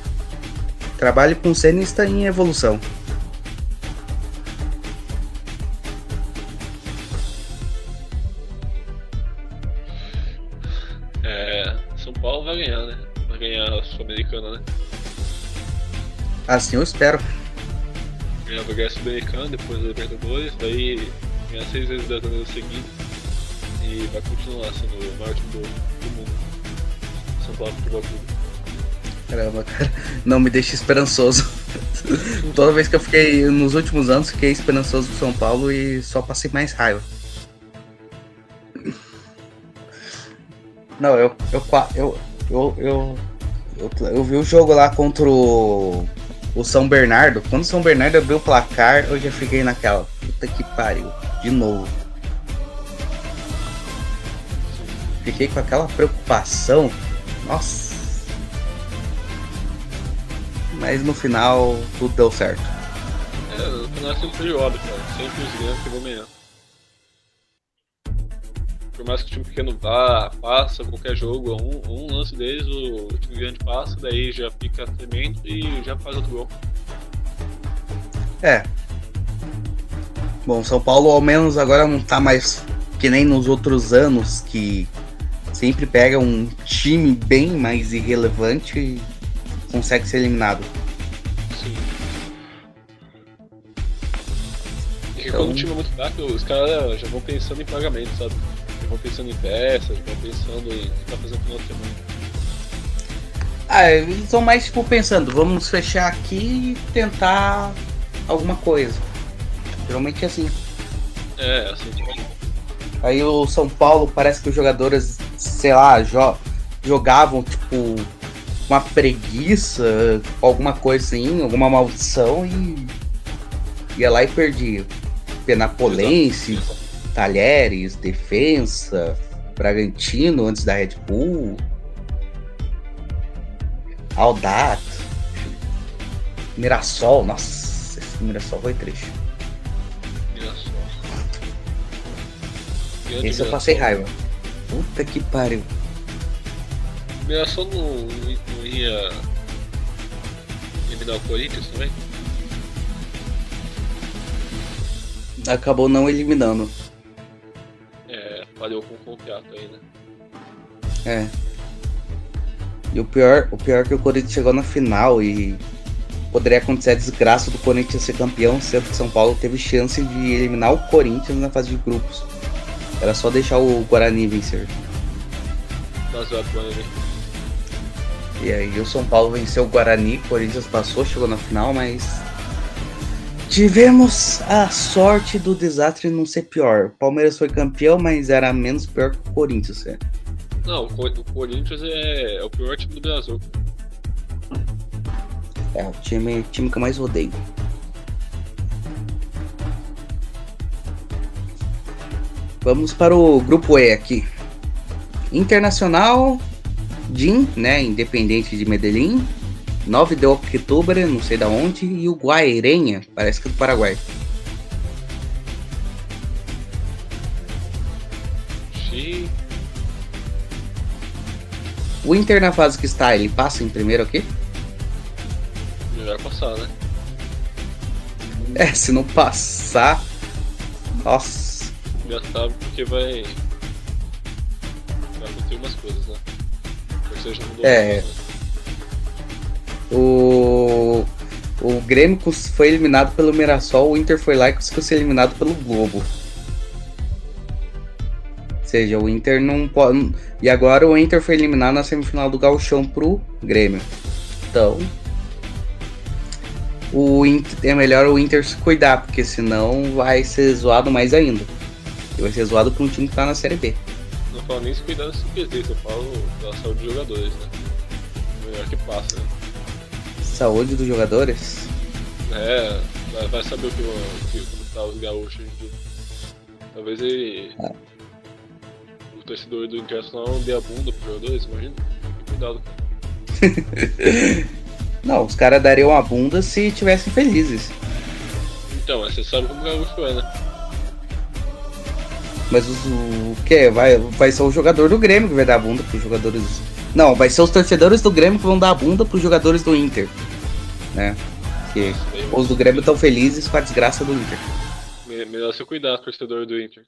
Trabalho com o Senna está em evolução. É, São Paulo vai ganhar, né? Vai ganhar a Sul-Americana, né? Assim eu espero. Ganhar, vai ganhar a Sul-Americana, depois a Libertadores, daí ganhar seis vezes da anos seguidos e vai continuar sendo o maior time do, do mundo. São Paulo Futebol Clube. Caramba, cara, não me deixa esperançoso. (laughs) Toda vez que eu fiquei, nos últimos anos, fiquei esperançoso do São Paulo e só passei mais raiva. Não, eu, eu, eu, eu, eu, eu, eu vi o jogo lá contra o, o São Bernardo. Quando o São Bernardo abriu o placar, eu já fiquei naquela. Puta que pariu, de novo. Fiquei com aquela preocupação. Nossa. Mas no final tudo deu certo. É, no final sempre foi óbvio, cara. Sempre os grandes que vão ganhar. Por mais que o time pequeno vá, passa qualquer jogo, um, um lance deles, o time grande passa, daí já fica tremendo e já faz outro gol. É. Bom, São Paulo ao menos agora não tá mais que nem nos outros anos que sempre pega um time bem mais irrelevante consegue ser eliminado. Sim. Porque então... quando o time é muito fraco, os caras já vão pensando em pagamento, sabe? Já vão pensando em peças, já vão pensando em o que tá fazendo final de semana. Ah, eles estão mais tipo pensando, vamos fechar aqui e tentar alguma coisa. Geralmente é assim. É, assim também. Aí o São Paulo parece que os jogadores, sei lá, jo jogavam tipo uma preguiça, alguma coisa assim, alguma maldição e ia lá e perdia. Penapolense, Talheres, Defensa, Bragantino antes da Red Bull, Aldax, Mirassol, nossa, esse Mirassol foi triste. Esse eu passei raiva. Puta que pariu. Mirassol não, não ia eliminar o Corinthians também? Acabou não eliminando. É, falhou com o contrato aí, né? É. E o pior, o pior é que o Corinthians chegou na final e poderia acontecer a desgraça do Corinthians ser campeão, sendo que São Paulo teve chance de eliminar o Corinthians na fase de grupos. Era só deixar o Guarani vencer. Tá zoado, Guarani. E aí o São Paulo venceu o Guarani, o Corinthians passou, chegou na final, mas tivemos a sorte do desastre não ser pior. O Palmeiras foi campeão, mas era menos pior que o Corinthians. É. Não, o Corinthians é, é o pior time do Brasil. É, o time, time que eu mais odeio. Vamos para o grupo E aqui. Internacional, DIN, né, Independente de Medellín, 9 de outubro, não sei da onde, e o Guairenha, parece que é do Paraguai. Sim. O Inter na fase que está, ele passa em primeiro aqui? Melhor passar, né? É, se não passar. Nossa já sabe porque vai. Vai acontecer umas coisas, né? Mudou é. O. O Grêmio foi eliminado pelo Mirassol, o Inter foi lá e conseguiu ser eliminado pelo Globo. seja, o Inter não pode. E agora o Inter foi eliminado na semifinal do Gauchão pro Grêmio. Então. O Inter, é melhor o Inter se cuidar, porque senão vai ser zoado mais ainda. E vai ser zoado por um time que tá na Série B. Não falo nem se cuidar desse quesito, eu falo da saúde dos jogadores, né? Melhor que passa, né? Saúde dos jogadores? É, vai, saber o que, o que como tá os gaúchos hoje em dia. Talvez ele. Ah. O torcedor do Internacional dê a bunda pros jogadores, imagina? Cuidado. (laughs) Não, os caras dariam a bunda se tivessem felizes. Então, mas você sabe como o gaúcho é, né? Mas os, o que? Vai, vai ser o jogador do Grêmio que vai dar a bunda pros jogadores. Não, vai ser os torcedores do Grêmio que vão dar a bunda pros jogadores do Inter. Né? Os do Grêmio estão felizes com a desgraça do Inter. Me- Melhor você cuidar, torcedor do Inter.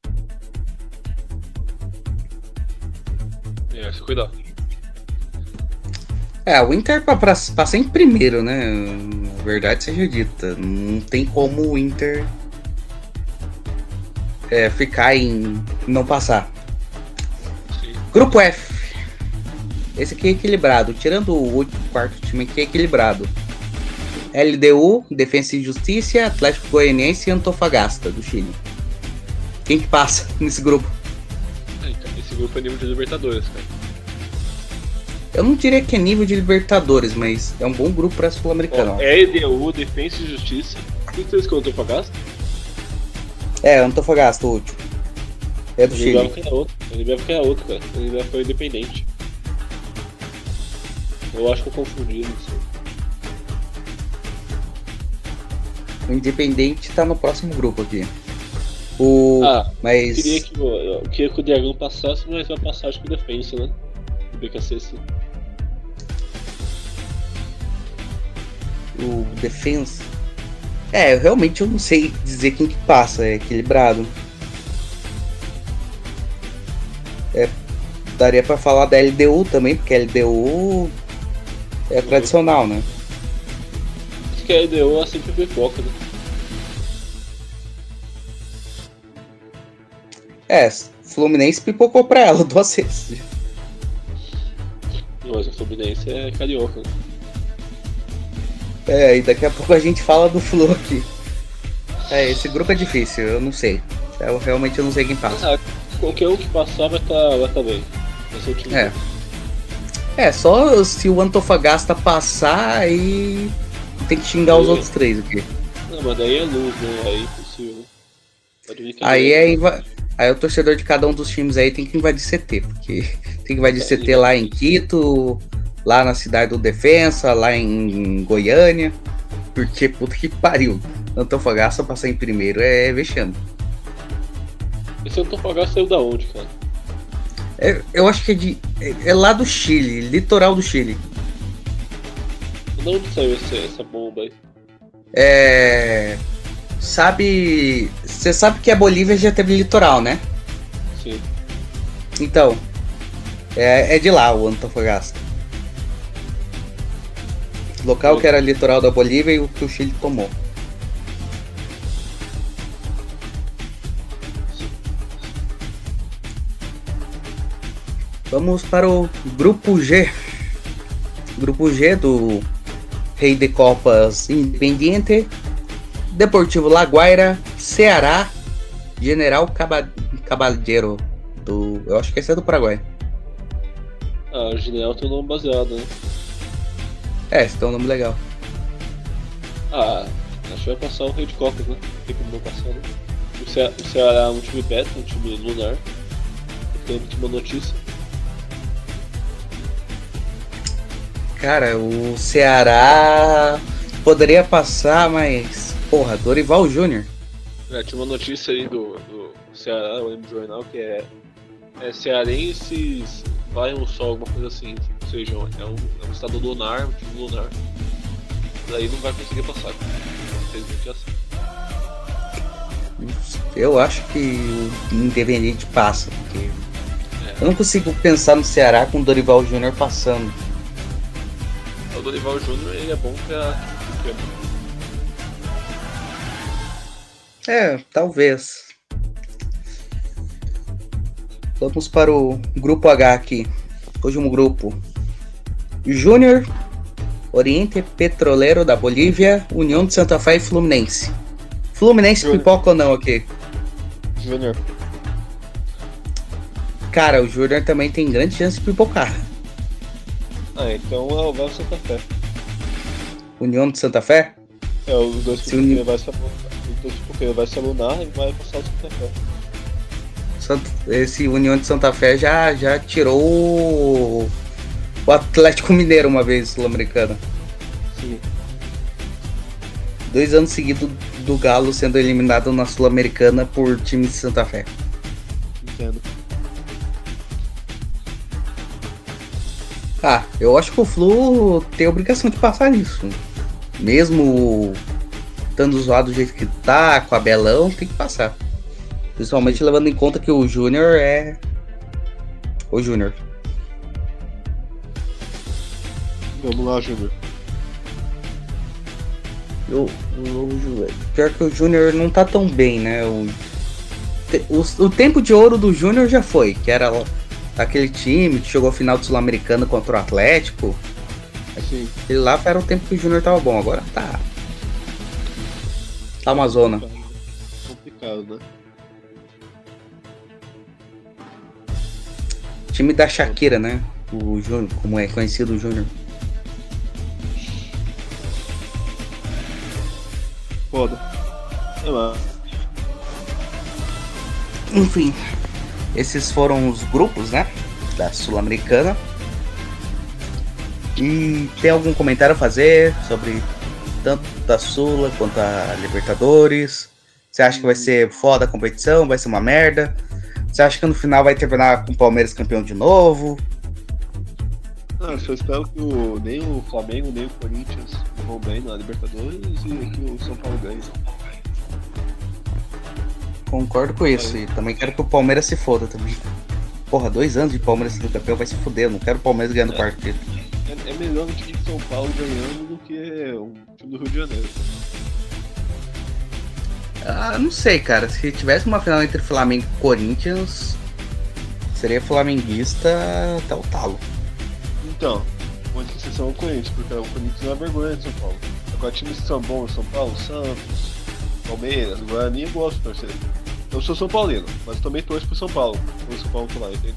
Melhor você cuidar. É, o Inter passar em primeiro, né? Verdade seja dita. Não tem como o Inter é, ficar em não passar. Sim. Grupo F. Esse aqui é equilibrado. Tirando o último quarto time aqui é equilibrado. LDU, Defensa e Justiça, Atlético Goianiense e Antofagasta, do Chile. Quem que passa (laughs) nesse grupo? Aí, cara, Esse grupo é nível de Libertadores, cara. Eu não diria que é nível de Libertadores, mas é um bom grupo para Sul-Americano. É EDU, Defensa e Justiça. O que vocês contam pra gasta? É, Antofagasta, o último. É do Chile. lembrava que era outro, cara. Lembrava que foi independente. Eu acho que eu confundi, não sei. O Independente tá no próximo grupo aqui. O. Ah, mas. Eu queria que, o- eu queria que o Dragão passasse, mas vai passar acho que o Defensa, né? O BKC O Defensa. É, realmente eu não sei dizer quem que passa, é equilibrado. É, daria pra falar da LDU também, porque a LDU é tradicional, né? Acho que a EDU é sempre pipoca, né? É, Fluminense pipocou pra ela (laughs) duas vezes. Mas o Fluminense é carioca. né? É, e daqui a pouco a gente fala do Flu aqui. É, esse grupo é difícil, eu não sei. Eu realmente não sei quem passa. Ah, qualquer um que passar vai tá, vai tá bem. Vai ser o time. É. É, só se o Antofagasta passar aí tem que xingar os É. outtos três aqui. Não, mas daí é luz, né? Aí é vir que Aí é. é inva- aí o torcedor de cada um dos times aí tem que invadir CT, porque (laughs) tem que invadir CT lá em Quito, lá na cidade do Defensa, lá em Goiânia. Porque puta que pariu. Antofagasta passar em primeiro é vexame. Esse Antofagasta saiu da onde, cara? É, eu acho que é de. É, é lá do Chile, litoral do Chile. Da onde saiu essa, essa bomba aí? É. Sabe. Você sabe que a Bolívia já teve litoral, né? Sim. Então. É, é de lá o Antofagasta. Local que era litoral da Bolívia e o que o Chile tomou. Vamos para o grupo G. Grupo G do Rei de Copas Independiente, Deportivo Laguaira, Ceará, General Caba- Caballero do, eu acho que esse é do Paraguai. Ah, o Genial tem um nome baseado, né? É, esse tem um nome legal. Ah, acho que vai passar o Rei de Copas, né? Não passar, né? O, Ce o Ceará é um time beta, um time lunar. Tem uma notícia. Cara, o Ceará poderia passar, mas porra, Dorival Júnior. É, tinha uma notícia aí do, do Ceará, eu lembro do jornal, que é, é cearenses vai um sol, alguma coisa assim. Seja, é um, é um estado lunar, um time lunar. Daí não vai conseguir passar. Infelizmente é assim. Eu acho que o Independente passa, porque É. eu não consigo pensar no Ceará com o Dorival Júnior passando. O Dorival Júnior ele é bom pra. É, talvez. Vamos para o grupo H aqui. Último grupo. Júnior, Oriente Petroleiro da Bolívia, União de Santa Fé e Fluminense. Fluminense Júnior. pipoca ou não aqui? Júnior. Cara, o Júnior também tem grande chance de pipocar. Ah, então é o Galo Santa Fé. União de Santa Fé? É, os dois Se uni- vai se alunar. Vai se alunar e vai passar o Santa Fé. Esse União de Santa Fé já, já tirou o Atlético Mineiro uma vez, Sul-Americana. Sim. Dois anos seguidos do Galo sendo eliminado na Sul-Americana por time de Santa Fé. Entendo. Ah, eu acho que o Flu tem obrigação de passar nisso. Mesmo estando zoado do jeito que tá, com a Belão, tem que passar. Principalmente levando em conta que o Júnior é. O Júnior. Vamos lá, Júnior. Ju- pior que o Júnior não tá tão bem, né? O, o, o tempo de ouro do Júnior já foi, que era aquele time que jogou a final do Sul-Americano contra o Atlético. Sim. Ele lá era o tempo que o Júnior tava bom, agora tá. Tá uma zona. Complicado, né? Time da Shakira, né? O Júnior, como é conhecido o Júnior. Foda. É lá. Enfim, esses foram os grupos, né? Da Sul-Americana. E tem algum comentário a fazer sobre tanto da Sula quanto a Libertadores? Você acha que vai ser foda a competição? Vai ser uma merda? Você acha que no final vai terminar com o Palmeiras campeão de novo? Ah, eu só espero que o, nem o Flamengo nem o Corinthians vão bem na Libertadores e que o São Paulo ganhe. Concordo com isso. E também quero que o Palmeiras se foda também. Porra, dois anos de Palmeiras sendo campeão vai se foder. Eu não quero o Palmeiras ganhando o partido. É, é melhor um time de São Paulo ganhando do que um time do Rio de Janeiro. Ah, não sei, cara. Se tivesse uma final entre Flamengo e Corinthians, seria flamenguista até o talo. Então, uma exceção é o Corinthians, porque o Corinthians é uma vergonha de São Paulo. Agora times que são bons, São Paulo, Santos, Palmeiras, Guarani, eu gosto de torcer. Eu sou São Paulino, mas também torço pro São Paulo, quando o São Paulo tá lá, entende?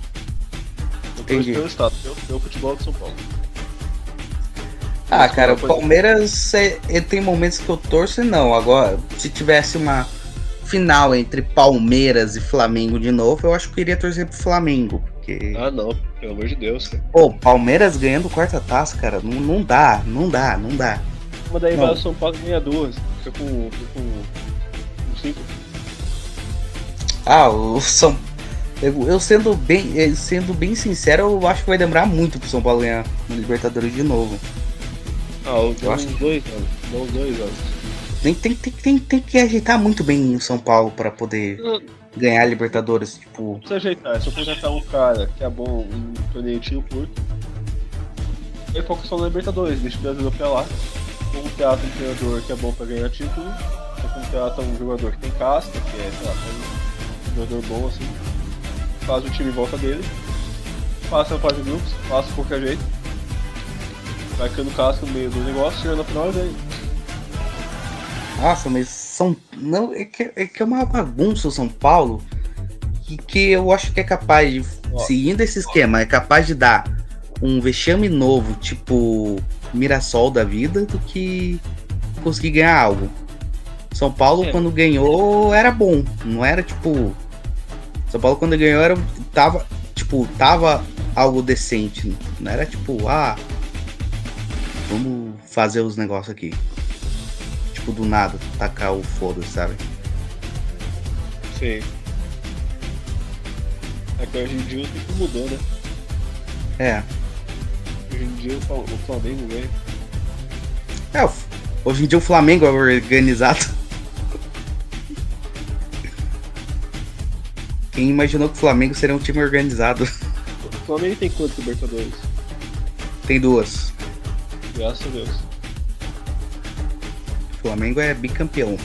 Eu torço Entendi. pelo estado, pelo, futebol de São Paulo. Ah, cara, o Palmeiras é- ele tem momentos que eu torço e não. Agora, se tivesse uma final entre Palmeiras e Flamengo de novo, eu acho que eu iria torcer pro Flamengo. Porque, Ah não, pelo amor de Deus, cara. pô, Palmeiras ganhando quarta taça, cara, não, não dá, não dá, não dá. Mas daí Não. vai o São Paulo ganha duas, fica com, fica com, com cinco. Ah, o São. Eu, eu sendo bem, sendo bem sincero, eu acho que vai demorar muito pro São Paulo ganhar no Libertadores de novo. Ah, eu dou acho uns dois uns dois anos. Tem, tem, tem, tem, tem que ajeitar muito bem o São Paulo pra poder Não, ganhar a Libertadores. Tipo, precisa ajeitar, é só contratar um cara que é bom em torneio tiro curto. E foca só na Libertadores, deixa o Brasil pra lá. Contrata um treinador que é bom pra ganhar título. Você contrata um jogador que tem casca, que é, sei lá, um jogador bom assim. Faz o time em volta dele. Passa na fase de grupos, passa de qualquer jeito. Vai criando casca no meio do negócio, chega na final e ganha. Nossa, mas São. Não, é que, é que é uma bagunça o São Paulo. Que, que eu acho que é capaz de. Ó. Seguindo esse esquema, é capaz de dar um vexame novo, tipo Mirassol da vida, do que conseguir ganhar algo. São Paulo, É. quando ganhou, era bom. Não era tipo. São Paulo, quando ganhou, era. Tava. Tipo, tava algo decente. Não era tipo, ah. Vamos fazer os negócios aqui tipo, do nada, tacar o foda, sabe? Sim. É que hoje em dia o tempo mudou, né? É. Hoje em dia o Fla- o Flamengo ganha. é hoje em dia o Flamengo é organizado. Quem imaginou que o Flamengo seria um time organizado? O Flamengo tem quantos Libertadores? Tem duas. Graças a Deus. O Flamengo é bicampeão.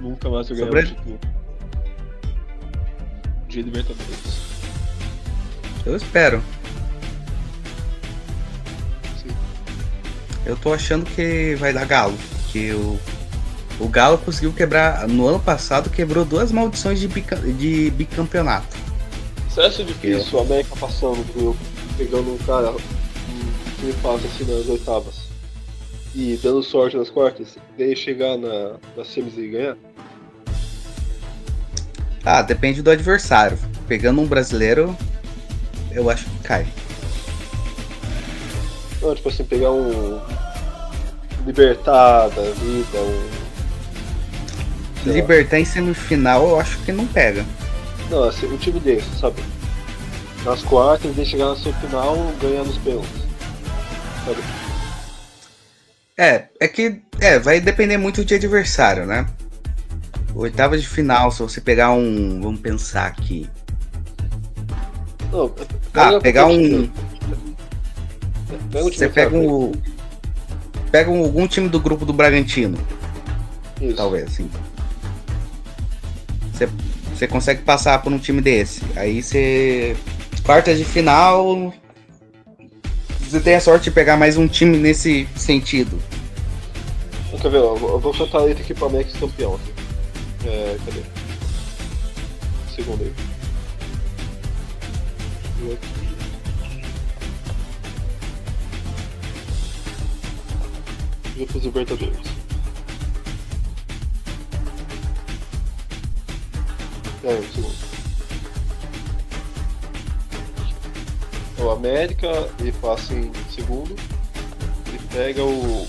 Nunca mais eu Sobre- título. de Libertadores. Eu espero. Sim. Eu tô achando que vai dar Galo. Que o, o Galo conseguiu quebrar. No ano passado quebrou duas maldições de, bica, de bicampeonato. Você acha difícil o América passando pegando um cara time fácil assim nas oitavas e dando sorte nas quartas, daí chegar na, na semis e ganhar? Ah, depende do adversário. Pegando um brasileiro, eu acho que cai. Não, tipo assim, pegar um Libertar da vida, um. Libertar em semifinal, eu acho que não pega. Não, assim, um time desse, sabe? Nas quartas, de chegar na semifinal, ganhar nos pênaltis. Sabe? É, é que é, vai depender muito de adversário, né? Oitavas de final, se você pegar um. Vamos pensar aqui. Não, Ah, pegar um. Pega um Você pega um. Pega um- algum time do grupo do Bragantino, Isso. talvez, assim. Você, você consegue passar por um time desse. Aí você. Quartas de final. Você tem a sorte de pegar mais um time nesse sentido. Quer ver? Eu vou- eu vou cantar a aqui pro América campeão. Aqui. É, cadê? Segundo aí. Grupos Libertadores. É, o segundo. O América, ele passa em segundo. Ele pega o.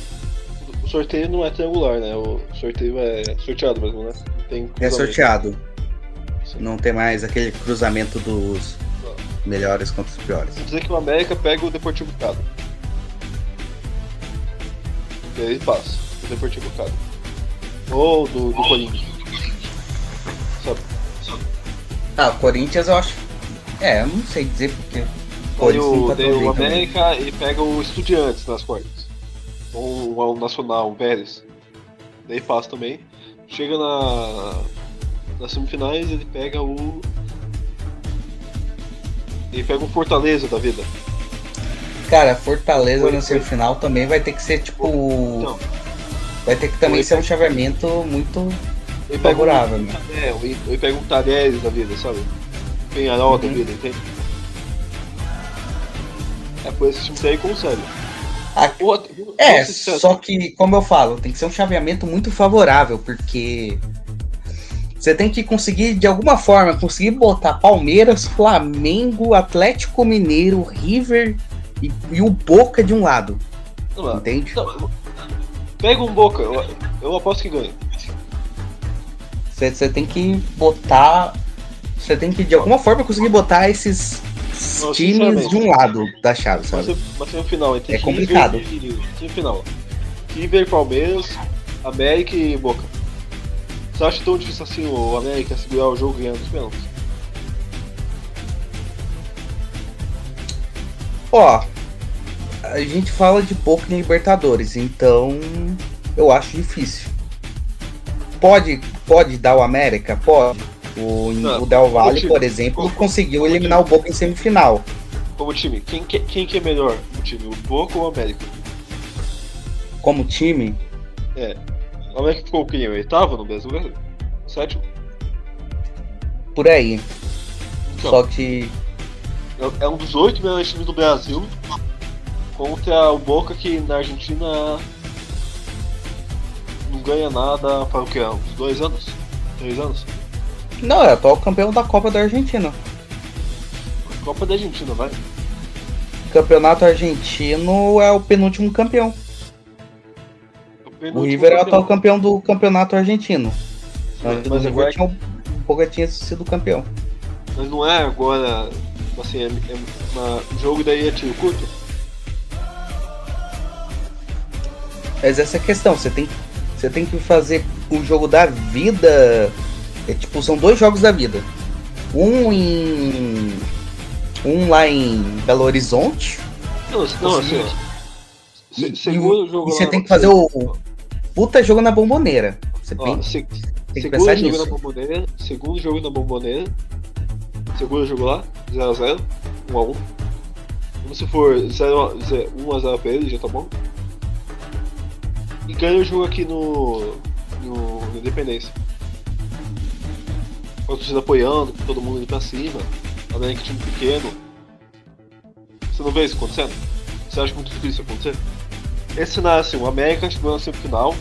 O sorteio não é triangular, né? O sorteio é sorteado mesmo, né? Não tem É sorteado. Sim. Não tem mais aquele cruzamento dos melhores contra os piores. Vou dizer que o América pega o Deportivo Cado. E aí passa. O Deportivo Cado. Ou do, do Corinthians. Sabe? Ah, o Corinthians eu acho. É, eu não sei dizer porque. Corinthians o, daí o também. América ele pega o Estudiantes nas quartas. Ou o, Nacional, o Vélez. Daí passa também. Chega na. Nas semifinais ele pega o. Ele pega o Fortaleza da vida. Cara, Fortaleza Foi- foi- semifinal também vai ter que ser tipo. Então, Vai ter que também ser um chaveamento muito favorável, um, né? é, ele, pega um Talheres da vida, sabe? Penharol da Uhum. vida, entende? É por esse time aí consegue. Ou- É, só que, como eu falo, tem que ser um chaveamento muito favorável, porque você tem que conseguir, de alguma forma, conseguir botar Palmeiras, Flamengo, Atlético Mineiro, River e, e o Boca de um lado, Não, entende? não, Pega um Boca, eu, eu aposto que ganha. Você, tem que botar. Você tem que, de alguma forma, conseguir botar esses times de um lado da chave, Mas, sabe? mas tem um final entre É complicado. River e semifinal. River, Palmeiras, América e Boca. Você acha tão difícil assim o América segurar o jogo ganhando os pênaltis? Ó, a gente fala de pouco em Libertadores, então eu acho difícil. Pode, pode dar o América? Pode. O, Não, o Del Valle, time. por exemplo, Como- conseguiu como eliminar o Boca em semifinal. Como time, quem, que- quem que é melhor no time, o Boca ou o América? Como time, É. O América ficou o quê? O oitavo no mesmo lugar? Sétimo? por aí. Então, Só que é, é um dos oito melhores times do Brasil contra o Boca que na Argentina não ganha nada para o que? Uns dois anos? Três anos? Não é atual campeão da Copa da Argentina. Copa da Argentina, vai. Campeonato argentino é o penúltimo campeão. O O penúltimo River é o campeão. atual campeão do campeonato argentino. Mas, o agora River tinha, o Boca tinha sido campeão. Mas não é agora, assim, é, é uma- um jogo daí é tiro curto? Mas essa é a questão, você tem, você tem que fazer o jogo da vida. É tipo, são dois jogos da vida. Um em. Um lá em Belo Horizonte. Não, assim, Se- Segura o jogo e você tem que fazer o puta jogo na bomboneira. Você Ó, tem, se- tem que segundo pensar jogo nisso. na bomboneira, segundo jogo na bomboneira, Segura o jogo lá, 0x0, 1x1. Vamos se for 1x0 pra ele, já tá bom. E ganha o jogo aqui no. no, no Independência. Com a torcida apoiando, com todo mundo indo pra cima. A América time pequeno. Você não vê isso acontecendo? Você acha muito difícil acontecer? Esse cenário assim, o América chegou na semifinal,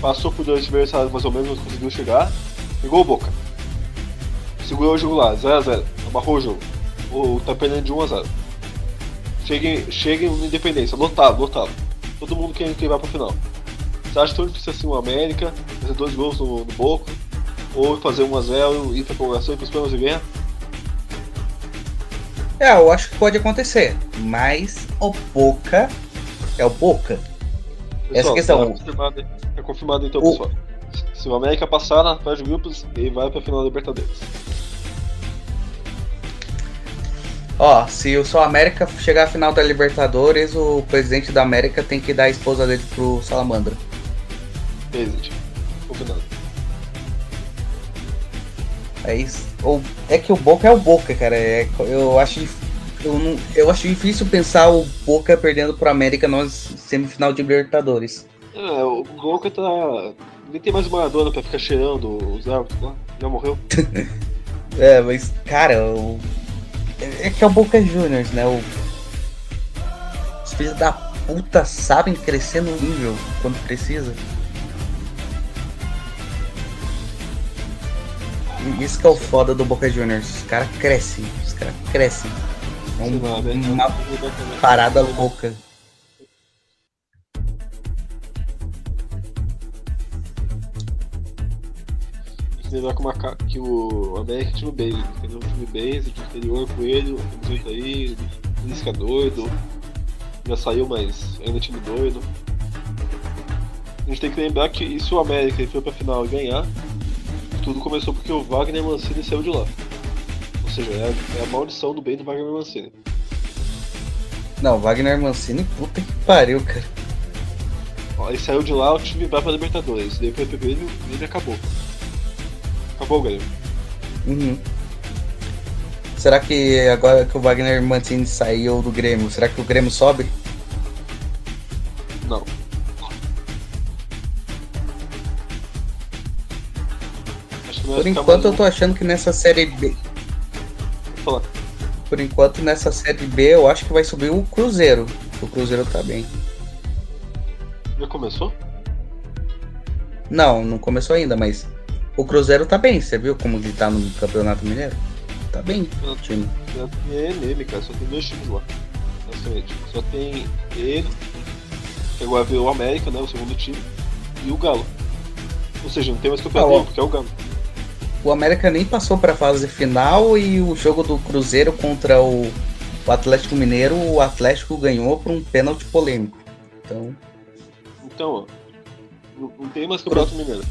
passou por dois adversários mais ou menos, mas conseguiu chegar, pegou o Boca. Segurou o jogo lá, 0x0, amarrou o jogo. Ou tá perdendo de 1x0. Cheguem, cheguem no Independência, lotado, lotado. Todo mundo querendo que vai pra final. Você acha tão difícil assim o América, fazer dois gols no, no Boca, ou fazer 1x0, ir pra prorrogação e pros pênaltis e ganhar? É, eu acho que pode acontecer, mas o Boca é o Boca. Essa questão. Tá confirmado, tá confirmado então, O- pessoal. Se o América passar na fase de grupos, ele vai pra final da Libertadores. Ó, se o Sul América chegar à final da Libertadores, o presidente da América tem que dar a esposa dele pro Salamandra. Exit. Combinado. É isso. Ou, é que o Boca é o Boca, cara. É- eu acho eu, não, eu acho difícil pensar o Boca perdendo pro América na semifinal de Libertadores. É, o Boca tá. Nem tem mais o Maradona pra ficar cheirando os árbitros lá. Já morreu. (laughs) É, mas, cara, o, é é que é o Boca Juniors, né? O, os filhos da puta sabem crescer no nível quando precisa. E Isso que é o foda do Boca Juniors. Os caras crescem, os caras crescem. É um- né? uma parada louca. Tem que lembrar que o, o América é time base, entendeu? Um time base, de interior, Coelho, temos gente aí, Lisca doido, já saiu, mas ainda é time doido. A gente tem que lembrar que se o América foi pra final e ganhar, tudo começou porque o Wagner Mancini saiu de lá. Ou seja, é a, é a maldição do bem do Wagner Mancini. Não, Wagner Mancini, puta que pariu, cara. Ó, Ele saiu de lá, o time vai pra Libertadores. Daí foi pro Grêmio e ele acabou. Acabou o Grêmio. Uhum. Será que agora que o Wagner Mancini saiu do Grêmio, será que o Grêmio sobe? Não. Por enquanto eu tô achando que nessa série B. Por enquanto nessa série B eu acho que vai subir o Cruzeiro. O Cruzeiro tá bem. Já começou? Não, não começou ainda, mas o Cruzeiro tá bem. Você viu como ele tá no Campeonato Mineiro? Tá bem, o time. Tem nele, cara. Só tem dois times lá. Basicamente. Só tem ele, que agora virou o América, né? O segundo time, e o Galo. Ou seja, não tem mais Ah, ó. porque é o Galo. O América nem passou pra fase final e o jogo do Cruzeiro contra o, o Atlético Mineiro, o Atlético ganhou por um pênalti polêmico. Então, Então, ó. Não, tem mais campeonato mineiro.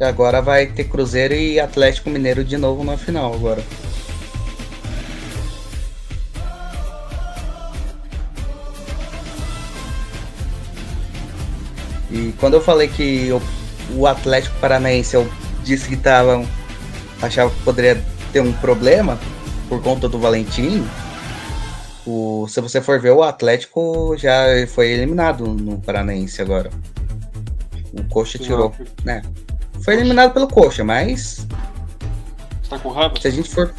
agora vai ter Cruzeiro e Atlético Mineiro de novo na final agora. E quando eu falei que o, o Atlético Paranaense eu disse que tava, achava que poderia ter um problema por conta do Valentim, o, se você for ver, o Atlético já foi eliminado no Paranaense agora. O Coxa tirou, né? Foi eliminado pelo Coxa, mas Você tá com raiva? se a gente for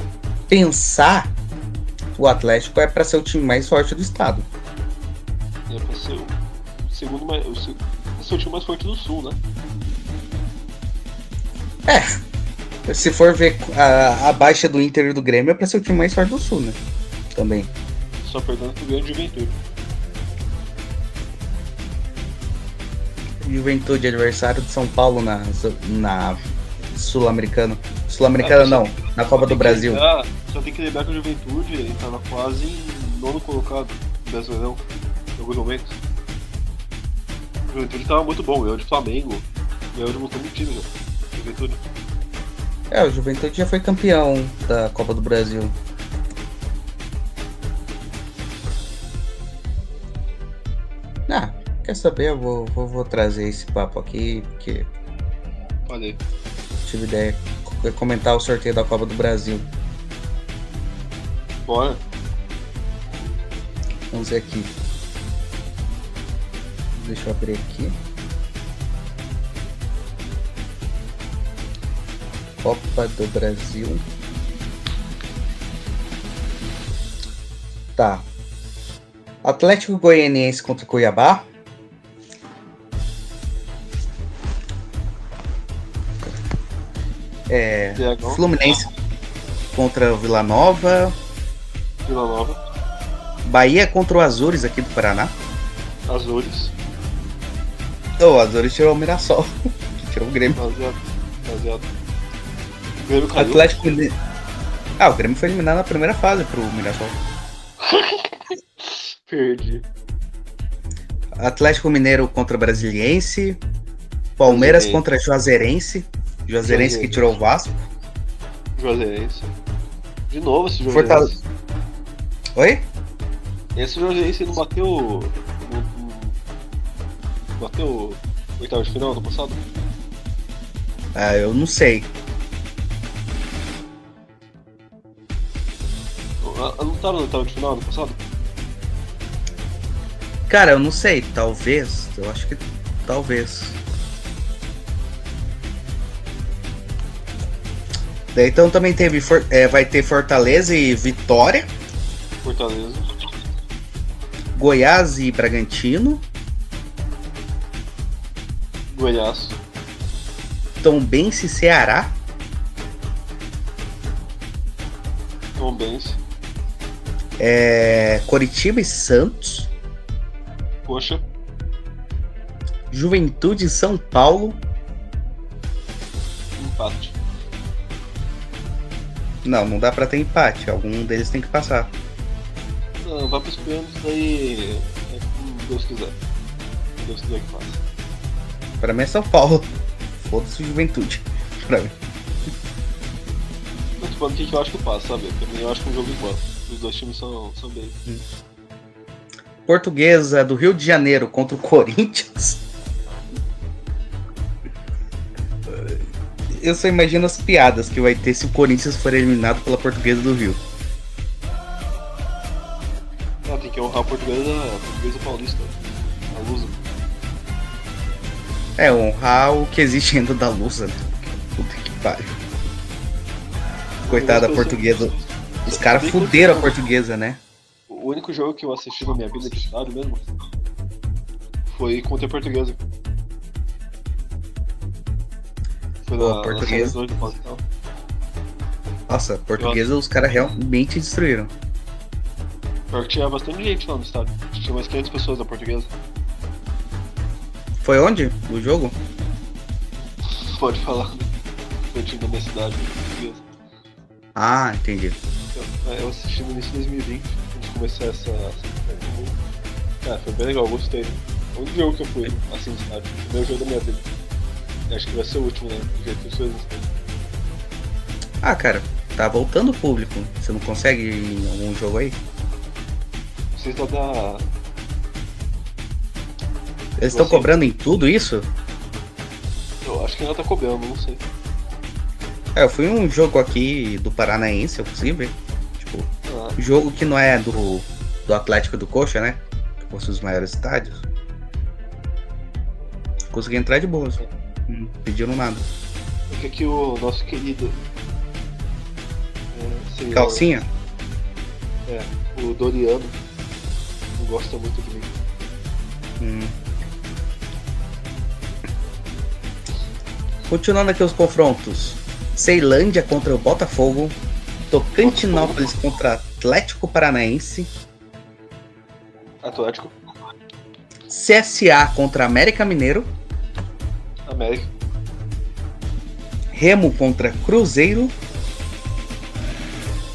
pensar, o Atlético é para ser o time mais forte do estado. É pra ser o segundo mais. O, o time mais forte do sul, né? Se for ver a, a baixa do Inter e do Grêmio, é para ser o time mais forte do sul, né? Também. Só perdendo pro grande juventude. Juventude, adversário de São Paulo na, na Sul-Americana. Sul-Americana Ah, não, na Copa do Brasil. lembrar- só tem que lembrar que o Juventude ele tava quase em nono colocado no Brasileirão em alguns momentos. O Juventude tava muito bom, ganhou de Flamengo, ganhou de um montão de time já. Juventude. É, o Juventude já foi campeão da Copa do Brasil. Ah, quer saber? Eu vou, vou, vou trazer esse papo aqui, porque tive ideia. comentar o sorteio da Copa do Brasil. Bora. Vamos ver aqui. Deixa eu abrir aqui. Copa do Brasil. Tá. Atlético Goianiense contra Cuiabá. É. Fluminense contra o Vila Nova. Vila Nova. Bahia contra o Azures aqui do Paraná. Azures. Oh, o Azures tirou o Mirassol. (laughs) tirou o Grêmio. Baseado. Baseado. O Grêmio caiu. Atlético Ah, o Grêmio foi eliminado na primeira fase pro Mirassol. (laughs) Perdi. Atlético Mineiro contra Brasiliense. Palmeiras contra Juazeirense. Juazeirense que tirou o Vasco. Juazeirense. De novo esse Fortale- Juazeirense. Oi? Esse Juazeirense não bateu. Não, não- bateu o oitavo de final ano passado? Ah, eu não sei. Ah, Não tá no oitavo de final ano passado? Cara, eu não sei. Talvez. Eu acho que talvez. Daí então também teve. É, vai ter Fortaleza e Vitória. Fortaleza. Goiás e Bragantino. Goiás. Tombense e Ceará. Tombense. É, Coritiba e Santos. Coxa. Juventude e São Paulo. Empate. Não, não dá pra ter empate. Algum deles tem que passar. Não, vai pros pênaltis, daí. É como Deus quiser. Deus quiser que faça. Pra mim é São Paulo. Foda-se Juventude. Pra mim. Tô falando o que que eu acho que passa, sabe? Pra mim eu acho que é um jogo igual. Os dois times são, são bem. Portuguesa do Rio de Janeiro contra o Corinthians. Eu só imagino as piadas que vai ter se o Corinthians for eliminado pela Portuguesa do Rio. Ah, tem que honrar a portuguesa, a portuguesa paulista. A Lusa. É, honrar o que existe ainda da Lusa, né? Puta que pariu. Coitada da portuguesa. Os caras fuderam a portuguesa, né? O único jogo que eu assisti na minha vida de estádio mesmo foi contra a portuguesa. Foi Pô, na, Portuguesa. na. Nossa, portuguesa os caras realmente destruíram. Pior que tinha bastante gente lá no estádio. Tinha mais 500 pessoas da portuguesa. Foi onde? O jogo? Pode falar. Foi o time da minha cidade, portuguesa. Ah, entendi. Eu, eu assisti no início de 2020, antes de começar essa. Cara, foi bem legal, gostei. O único jogo que eu fui assim estádio. O primeiro jogo da minha vida. Acho que vai ser o último, né? Do jeito que as coisas estão. Ah, cara, tá voltando o público. Você não consegue ir em algum jogo aí? Vocês da da. Eles estão cobrando em tudo isso? Eu acho que ainda tá cobrando, não sei. É, eu fui em um jogo aqui do Paranaense, eu consegui ver. Jogo que não é do, do Atlético do Coxa, né? Que fosse os maiores estádios. Consegui entrar de boas. Não pediram nada. é que aqui o nosso querido. É, senhor- Calcinha? É, o Doriano. Não gosta muito de mim. Hum. Continuando aqui os confrontos. Ceilândia contra o Botafogo. Tocantinópolis contra Atlético Paranaense. Atlético, CSA contra América Mineiro. América, Remo contra Cruzeiro.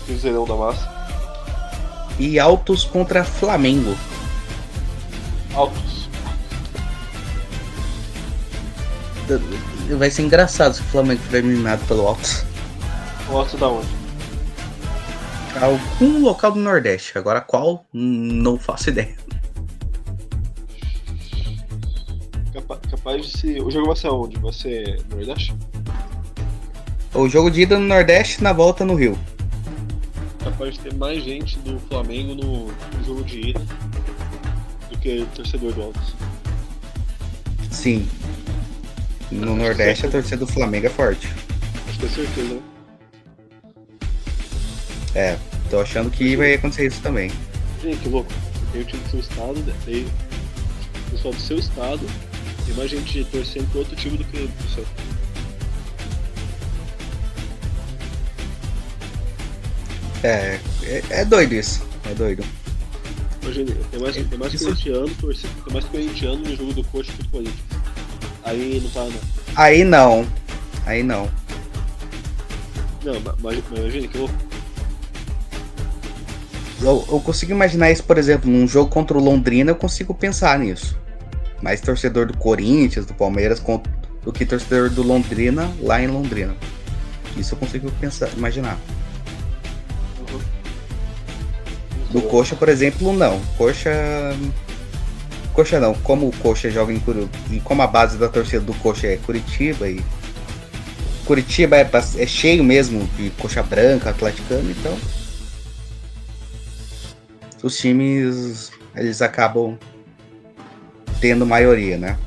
Cruzeirão da Massa, E Altos contra Flamengo. Altos. Vai ser engraçado se o Flamengo for eliminado pelo Altos. O Altos da onde? Algum local do Nordeste. Agora qual? Não faço ideia. Capa- capaz de ser. O jogo vai ser aonde? Vai ser no Nordeste? O jogo de ida no Nordeste, na volta no Rio. Capaz de ter mais gente do Flamengo no, no jogo de ida do que torcedor do Altos. Sim. No Nordeste, a torcida do Flamengo é forte. Acho que é certeza, né? É, tô achando que vai acontecer isso também. Gente, que louco. Tem o time do seu estado, daí o pessoal do seu estado tem mais gente torcendo pro outro time do que pro seu. É, é, é doido isso. É doido. Imagina, tem mais, tem mais Isso- corintiano torcendo, tem mais corintiano no jogo do Coxa que do Corinthians. Aí não tá, não. Aí não. Aí não. Não, ma- mas mas imagina que louco. Eu, eu consigo imaginar isso, por exemplo, num jogo contra o Londrina, eu consigo pensar nisso. Mais torcedor do Corinthians, do Palmeiras, do que torcedor do Londrina lá em Londrina. Isso eu consigo pensar, imaginar. Do Coxa, por exemplo, não. Coxa. Coxa não. Como o Coxa joga em Curitiba. E como a base da torcida do Coxa é Curitiba e. Curitiba é, é cheio mesmo de coxa branca, atleticano, então. Os times. Eles acabam tendo maioria, né?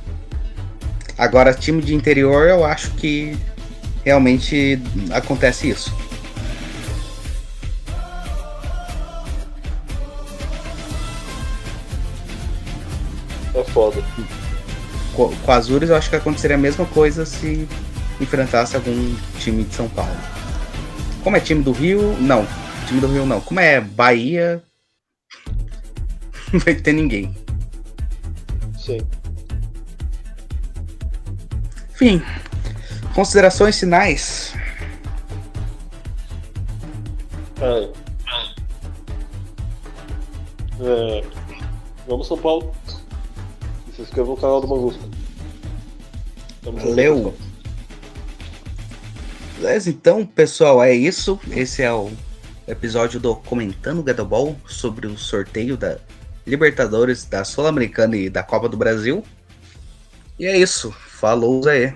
Agora, time de interior, eu acho que realmente acontece isso. É foda. Co- Com a Azures, eu acho que aconteceria a mesma coisa se enfrentasse algum time de São Paulo. Como é time do Rio, não. Time do Rio não. Como é Bahia, não vai ter ninguém. Sim. Enfim, considerações finais. Cara. É, vamos São Paulo. E se inscreva no canal do junto, Valeu. Beleza, então, pessoal, é isso. Esse é o episódio do Comentando Gadobol sobre o sorteio da Libertadores, da Sul-Americana e da Copa do Brasil. E é isso. Falou, Zé.